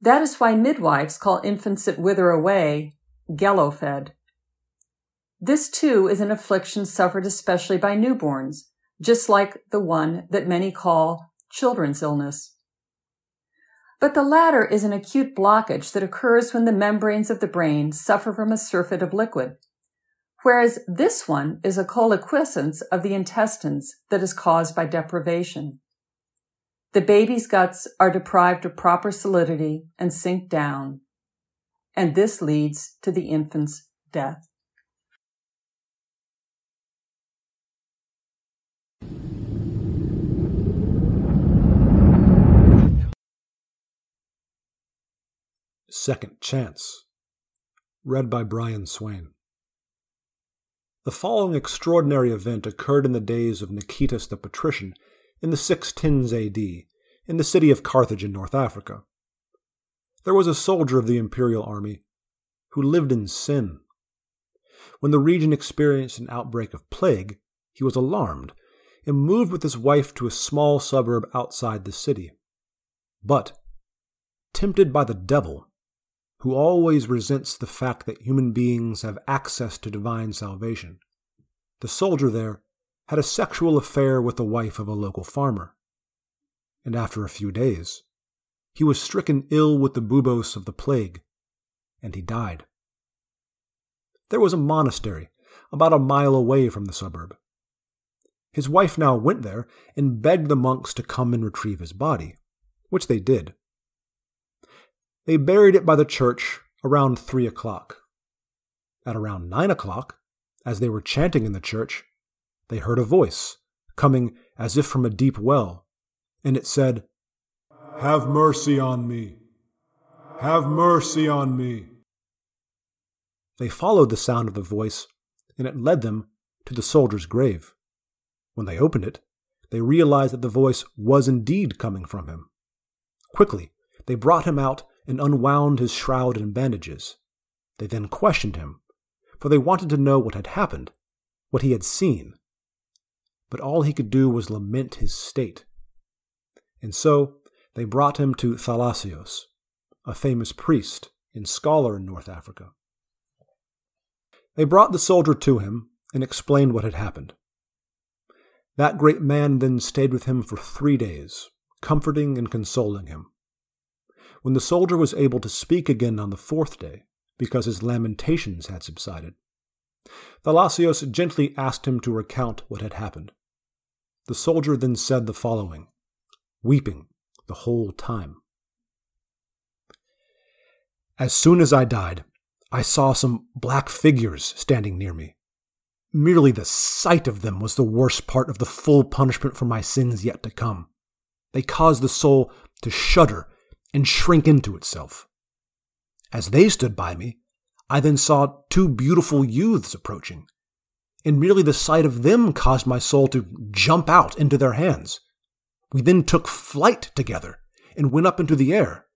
That is why midwives call infants that wither away gello fed. This too is an affliction suffered especially by newborns, just like the one that many call children's illness. But the latter is an acute blockage that occurs when the membranes of the brain suffer from a surfeit of liquid, whereas this one is a colescence of the intestines that is caused by deprivation. The baby's guts are deprived of proper solidity and sink down, and this leads to the infant's death. Second Chance, read by Brian Swain. The following extraordinary event occurred in the days of Nicetas the Patrician in the 610s AD in the city of Carthage in North Africa. There was a soldier of the imperial army who lived in sin. When the region experienced an outbreak of plague, he was alarmed and moved with his wife to a small suburb outside the city. But, tempted by the devil, who always resents the fact that human beings have access to divine salvation. The soldier there had a sexual affair with the wife of a local farmer. And after a few days, he was stricken ill with the buboes of the plague, and he died. There was a monastery about a mile away from the suburb. His wife now went there and begged the monks to come and retrieve his body, which they did. They buried it by the church around three o'clock. At around nine o'clock, as they were chanting in the church, they heard a voice coming as if from a deep well, and it said, Have mercy on me! Have mercy on me! They followed the sound of the voice, and it led them to the soldier's grave. When they opened it, they realized that the voice was indeed coming from him. Quickly, they brought him out and unwound his shroud and bandages. They then questioned him, for they wanted to know what had happened, what he had seen. But all he could do was lament his state. And so they brought him to Thalassios, a famous priest and scholar in North Africa. They brought the soldier to him and explained what had happened. That great man then stayed with him for three days, comforting and consoling him. When the soldier was able to speak again on the fourth day, because his lamentations had subsided, Thalassios gently asked him to recount what had happened. The soldier then said the following, weeping the whole time. As soon as I died, I saw some black figures standing near me. Merely the sight of them was the worst part of the full punishment for my sins yet to come. They caused the soul to shudder and shrink into itself. As they stood by me, I then saw two beautiful youths approaching, and merely the sight of them caused my soul to jump out into their hands. We then took flight together and went up into the air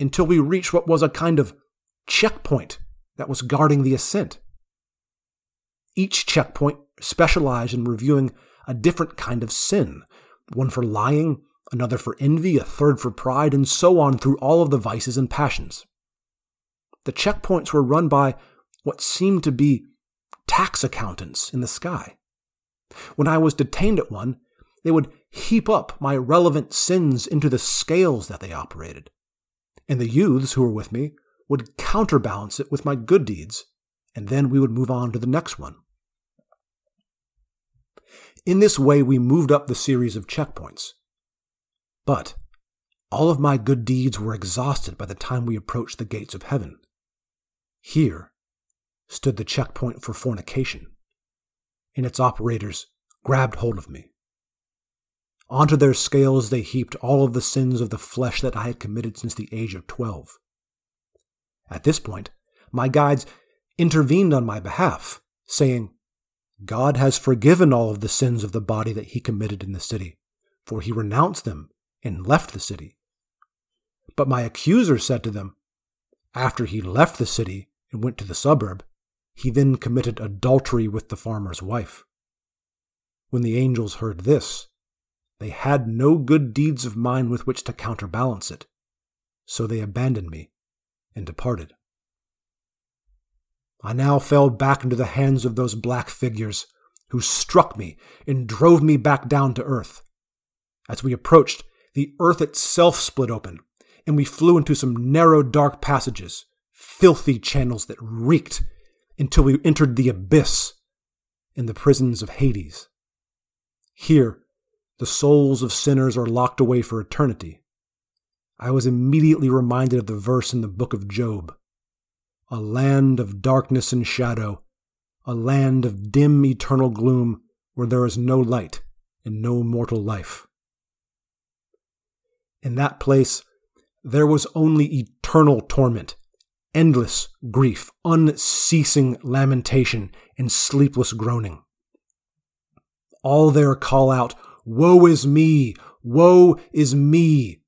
until we reached what was a kind of checkpoint that was guarding the ascent. Each checkpoint specialized in reviewing a different kind of sin one for lying, another for envy, a third for pride, and so on through all of the vices and passions. The checkpoints were run by what seemed to be tax accountants in the sky. When I was detained at one, they would heap up my relevant sins into the scales that they operated. And the youths who were with me would counterbalance it with my good deeds, and then we would move on to the next one. In this way, we moved up the series of checkpoints. But all of my good deeds were exhausted by the time we approached the gates of heaven. Here stood the checkpoint for fornication, and its operators grabbed hold of me. Onto their scales they heaped all of the sins of the flesh that I had committed since the age of twelve. At this point, my guides intervened on my behalf, saying, God has forgiven all of the sins of the body that he committed in the city, for he renounced them and left the city. But my accuser said to them, After he left the city and went to the suburb, he then committed adultery with the farmer's wife. When the angels heard this, they had no good deeds of mine with which to counterbalance it, so they abandoned me and departed. I now fell back into the hands of those black figures, who struck me and drove me back down to earth. As we approached, the earth itself split open, and we flew into some narrow, dark passages, filthy channels that reeked, until we entered the abyss in the prisons of Hades. Here, the souls of sinners are locked away for eternity. I was immediately reminded of the verse in the book of Job a land of darkness and shadow, a land of dim eternal gloom where there is no light and no mortal life. In that place, there was only eternal torment, endless grief, unceasing lamentation, and sleepless groaning. All there call out, Woe is me! Woe is me!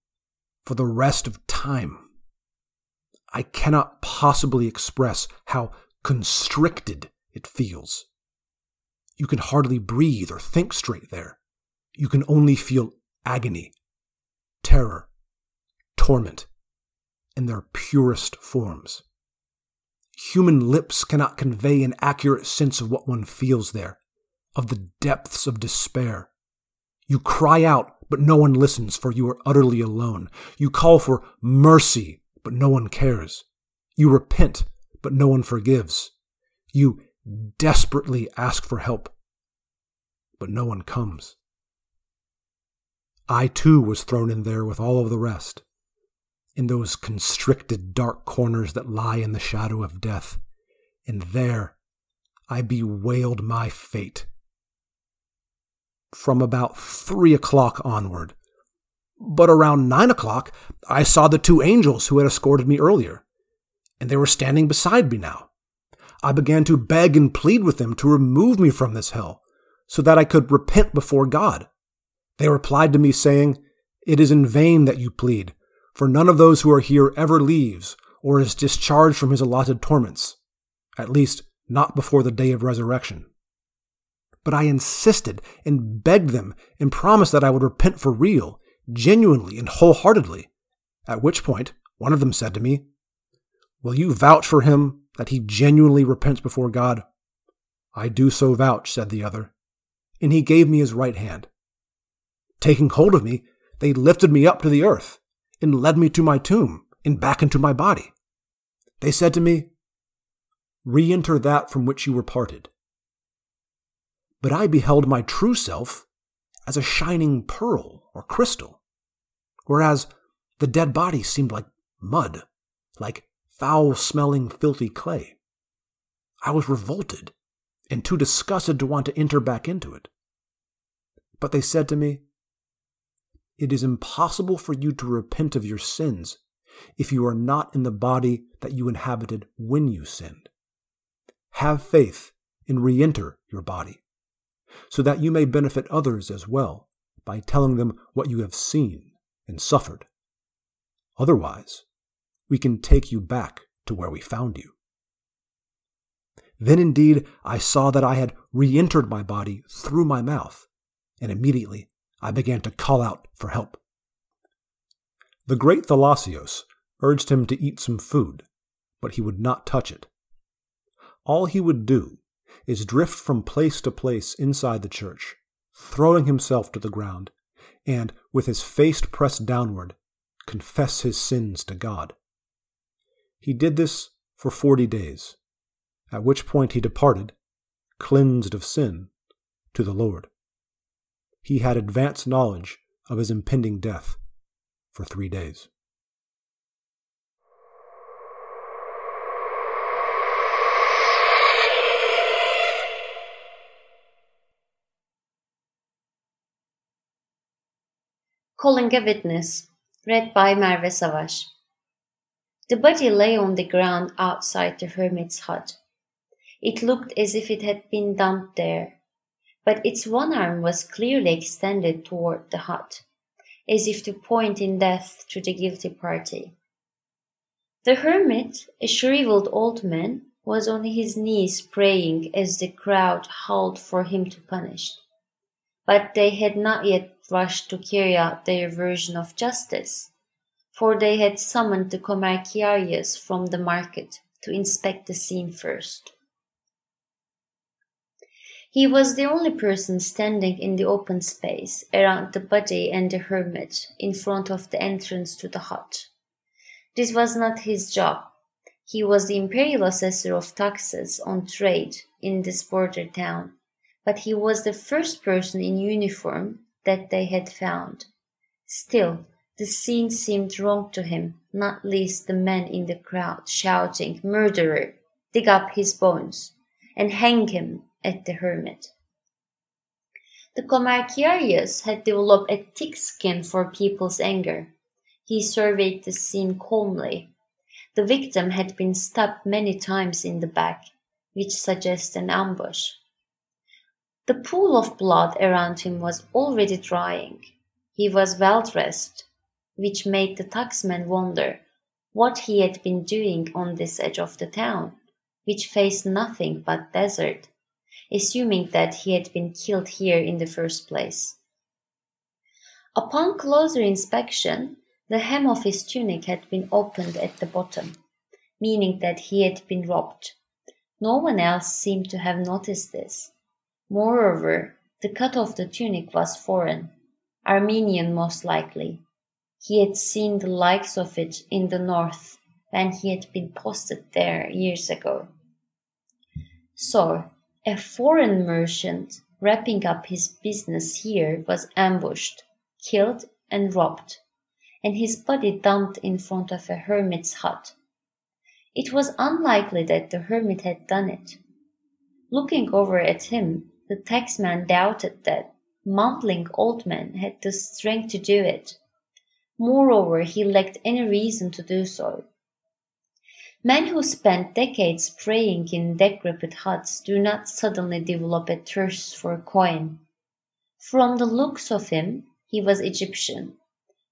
for the rest of time. I cannot possibly express how constricted it feels. You can hardly breathe or think straight there. You can only feel agony, terror, torment in their purest forms. Human lips cannot convey an accurate sense of what one feels there, of the depths of despair. You cry out, but no one listens, for you are utterly alone. You call for mercy, but no one cares. You repent, but no one forgives. You desperately ask for help, but no one comes. I too was thrown in there with all of the rest, in those constricted dark corners that lie in the shadow of death, and there I bewailed my fate. From about three o'clock onward, but around nine o'clock, I saw the two angels who had escorted me earlier, and they were standing beside me now. I began to beg and plead with them to remove me from this hell, so that I could repent before God. They replied to me, saying, It is in vain that you plead, for none of those who are here ever leaves or is discharged from his allotted torments, at least not before the day of resurrection. But I insisted and begged them and promised that I would repent for real genuinely and wholeheartedly. At which point, one of them said to me, Will you vouch for him that he genuinely repents before God? I do so vouch, said the other. And he gave me his right hand. Taking hold of me, they lifted me up to the earth and led me to my tomb and back into my body. They said to me, Re enter that from which you were parted. But I beheld my true self as a shining pearl or crystal, whereas the dead body seemed like mud, like foul smelling, filthy clay. I was revolted and too disgusted to want to enter back into it. But they said to me, It is impossible for you to repent of your sins if you are not in the body that you inhabited when you sinned. Have faith and re enter your body, so that you may benefit others as well by telling them what you have seen and suffered. Otherwise, we can take you back to where we found you. Then indeed I saw that I had re entered my body through my mouth, and immediately I began to call out for help. The great Thalassios urged him to eat some food, but he would not touch it. All he would do is drift from place to place inside the church, throwing himself to the ground, and, with his face pressed downward, confess his sins to God. He did this for forty days, at which point he departed, cleansed of sin, to the Lord. He had advanced knowledge of his impending death for three days. Calling a Witness, read by Merve Savaş. The body lay on the ground outside the hermit's hut. It looked as if it had been dumped there, but its one arm was clearly extended toward the hut, as if to point in death to the guilty party. The hermit, a shriveled old man, was on his knees praying as the crowd howled for him to punish. But they had not yet rushed to carry out their version of justice, for they had summoned the Komerkiarius from the market to inspect the scene first. He was the only person standing in the open space around the body and the hermit in front of the entrance to the hut. This was not his job. He was the imperial assessor of taxes on trade in this border town, but he was the first person in uniform that they had found. Still, the scene seemed wrong to him, not least the men in the crowd shouting, Murderer! Dig up his bones, and hang him at the hermit. The Komerkiarius had developed a thick skin for people's anger. He surveyed the scene calmly. The victim had been stabbed many times in the back, which suggests an ambush. The pool of blood around him was already drying. He was well dressed, which made the taxman wonder what he had been doing on this edge of the town, which faced nothing but desert, assuming that he had been killed here in the first place. Upon closer inspection, the hem of his tunic had been opened at the bottom, meaning that he had been robbed. No one else seemed to have noticed this. Moreover, the cut of the tunic was foreign, Armenian most likely. He had seen the likes of it in the north when he had been posted there years ago. So, a foreign merchant wrapping up his business here was ambushed, killed, and robbed, and his body dumped in front of a hermit's hut. It was unlikely that the hermit had done it. Looking over at him, the taxman doubted that mumbling old man had the strength to do it. Moreover, he lacked any reason to do so. Men who spent decades praying in decrepit huts do not suddenly develop a thirst for coin. From the looks of him, he was Egyptian,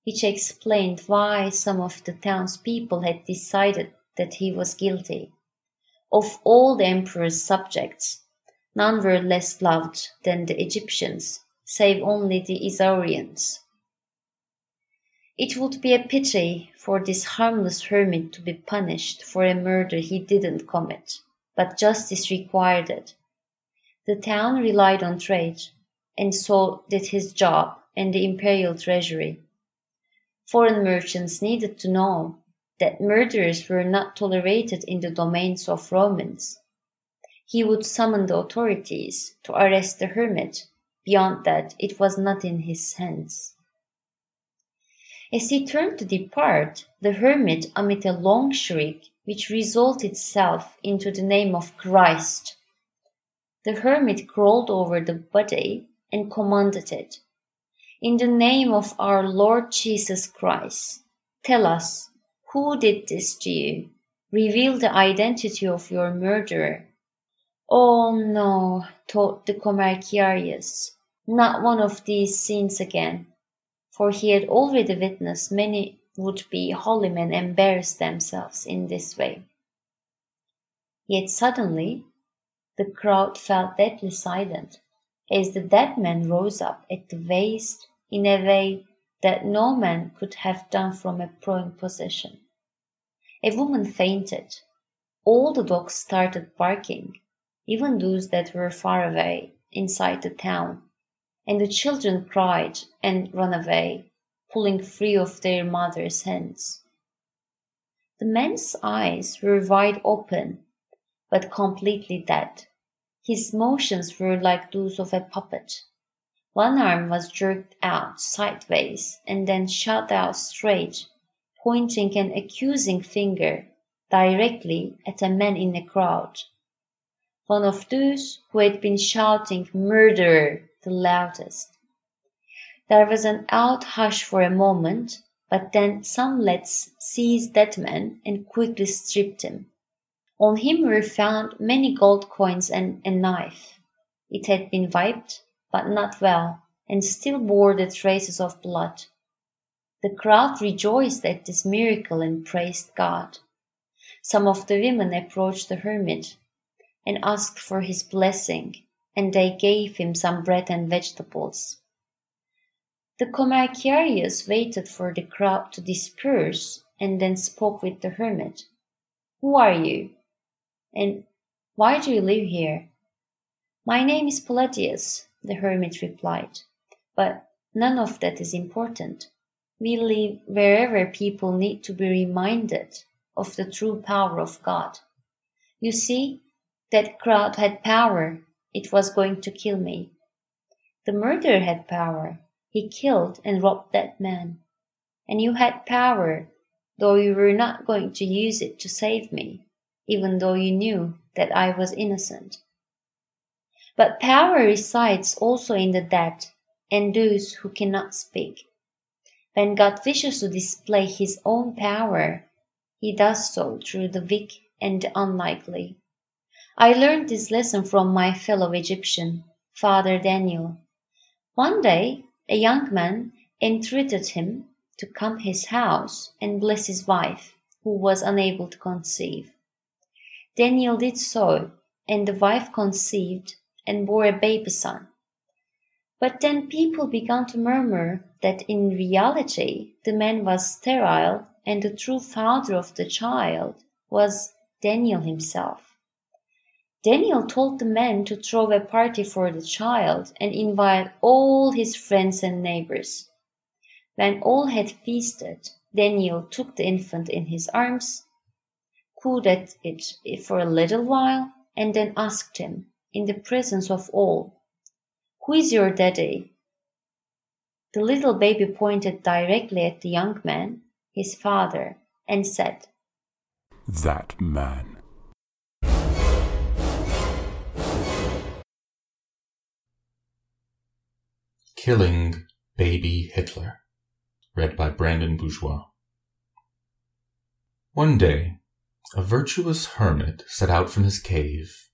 which explained why some of the townspeople had decided that he was guilty. Of all the emperor's subjects, None were less loved than the Egyptians, save only the Isaurians. It would be a pity for this harmless hermit to be punished for a murder he didn't commit, but justice required it. The town relied on trade, and so did his job and the imperial treasury. Foreign merchants needed to know that murderers were not tolerated in the domains of Romans he would summon the authorities to arrest the hermit. Beyond that, it was not in his hands. As he turned to depart, the hermit emitted a long shriek which resolved itself into the name of Christ. The hermit crawled over the body and commanded it, In the name of our Lord Jesus Christ, tell us who did this to you. Reveal the identity of your murderer Oh no, thought the Komerkiarius, not one of these scenes again, for he had already witnessed many would-be holy men embarrass themselves in this way. Yet suddenly the crowd fell deadly silent as the dead man rose up at the waist in a way that no man could have done from a prone position. A woman fainted. All the dogs started barking, even those that were far away inside the town, and the children cried and ran away, pulling free of their mother's hands. The man's eyes were wide open, but completely dead. His motions were like those of a puppet. One arm was jerked out sideways and then shot out straight, pointing an accusing finger directly at a man in the crowd. One of those who had been shouting murderer the loudest. There was an odd hush for a moment, but then some lads seized that man and quickly stripped him. On him were found many gold coins and a knife. It had been wiped, but not well, and still bore the traces of blood. The crowd rejoiced at this miracle and praised God. Some of the women approached the hermit and asked for his blessing, and they gave him some bread and vegetables. The Komerkiarius waited for the crowd to disperse and then spoke with the hermit. Who are you? And why do you live here? My name is Palladius, the hermit replied, but none of that is important. We live wherever people need to be reminded of the true power of God. You see, that crowd had power. It was going to kill me. The murderer had power. He killed and robbed that man. And you had power, though you were not going to use it to save me, even though you knew that I was innocent. But power resides also in the dead and those who cannot speak. When God wishes to display his own power, he does so through the weak and the unlikely. I learned this lesson from my fellow Egyptian, Father Daniel. One day a young man entreated him to come his house and bless his wife, who was unable to conceive. Daniel did so, and the wife conceived and bore a baby son. But then people began to murmur that in reality the man was sterile and the true father of the child was Daniel himself. Daniel told the men to throw a party for the child and invite all his friends and neighbors. When all had feasted, Daniel took the infant in his arms, cooed at it for a little while, and then asked him, in the presence of all, Who is your daddy? The little baby pointed directly at the young man, his father, and said, That man. Killing Baby Hitler, read by Brandon Bourgeois. One day, a virtuous hermit set out from his cave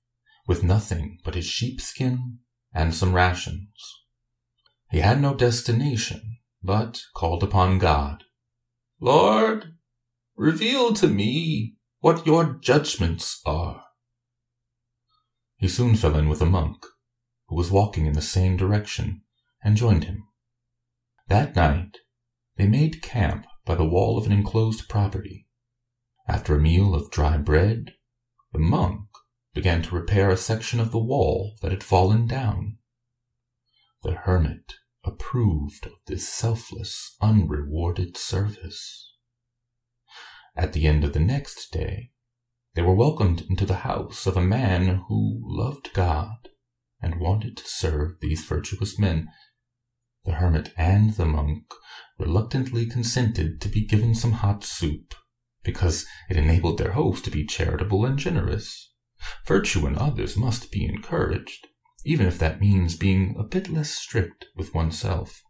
with nothing but his sheepskin and some rations. He had no destination, but called upon God. Lord, reveal to me what your judgments are. He soon fell in with a monk, who was walking in the same direction and joined him. That night, they made camp by the wall of an enclosed property. After a meal of dry bread, the monk began to repair a section of the wall that had fallen down. The hermit approved of this selfless, unrewarded service. At the end of the next day, they were welcomed into the house of a man who loved God and wanted to serve these virtuous men the hermit and the monk reluctantly consented to be given some hot soup, because it enabled their host to be charitable and generous. Virtue in others must be encouraged, even if that means being a bit less strict with oneself.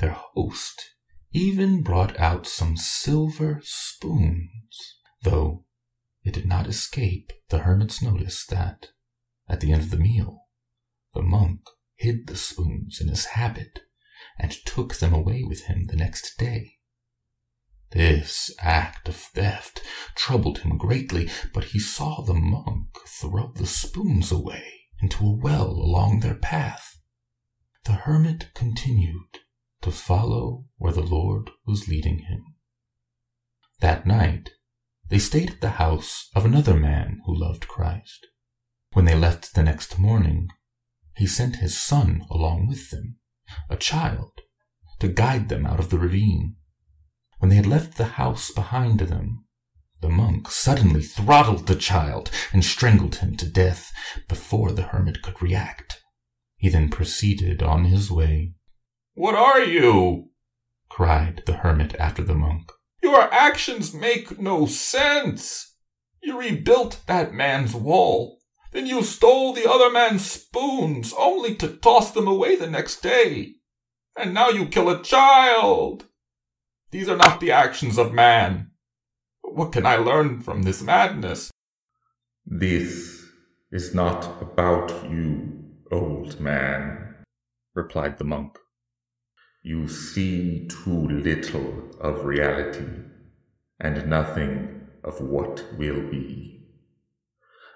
Their host even brought out some silver spoons, though it did not escape the hermit's notice that at the end of the meal, the monk hid the spoons in his habit and took them away with him the next day. This act of theft troubled him greatly, but he saw the monk throw the spoons away into a well along their path. The hermit continued to follow where the Lord was leading him. That night, they stayed at the house of another man who loved Christ. When they left the next morning, he sent his son along with them, a child, to guide them out of the ravine. When they had left the house behind them, the monk suddenly throttled the child and strangled him to death before the hermit could react. He then proceeded on his way. What are you? cried the hermit after the monk. Your actions make no sense. You rebuilt that man's wall. Then you stole the other man's spoons only to toss them away the next day. And now you kill a child. These are not the actions of man. What can I learn from this madness? This is not about you, old man, replied the monk. You see too little of reality and nothing of what will be.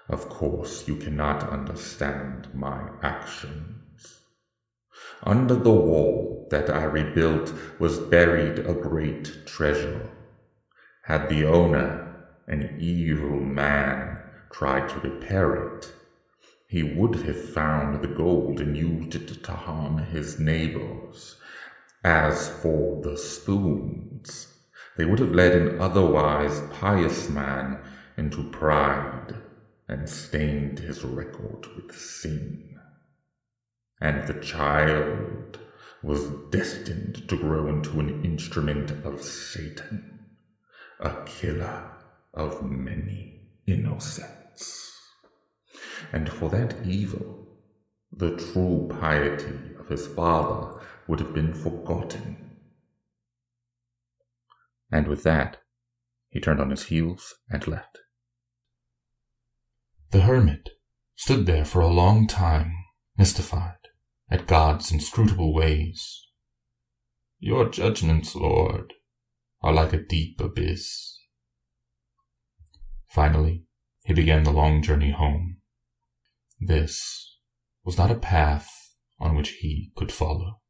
Of course, you cannot understand my actions. Under the wall that I rebuilt was buried a great treasure. Had the owner, an evil man, tried to repair it, he would have found the gold and used it to harm his neighbors as for the spoons, they would have led an otherwise pious man into pride and stained his record with sin. And the child was destined to grow into an instrument of Satan, a killer of many innocents. And for that evil, the true piety of his father would have been forgotten. And with that, he turned on his heels and left. The hermit stood there for a long time, mystified at God's inscrutable ways. Your judgments, Lord, are like a deep abyss. Finally, he began the long journey home. This was not a path on which he could follow.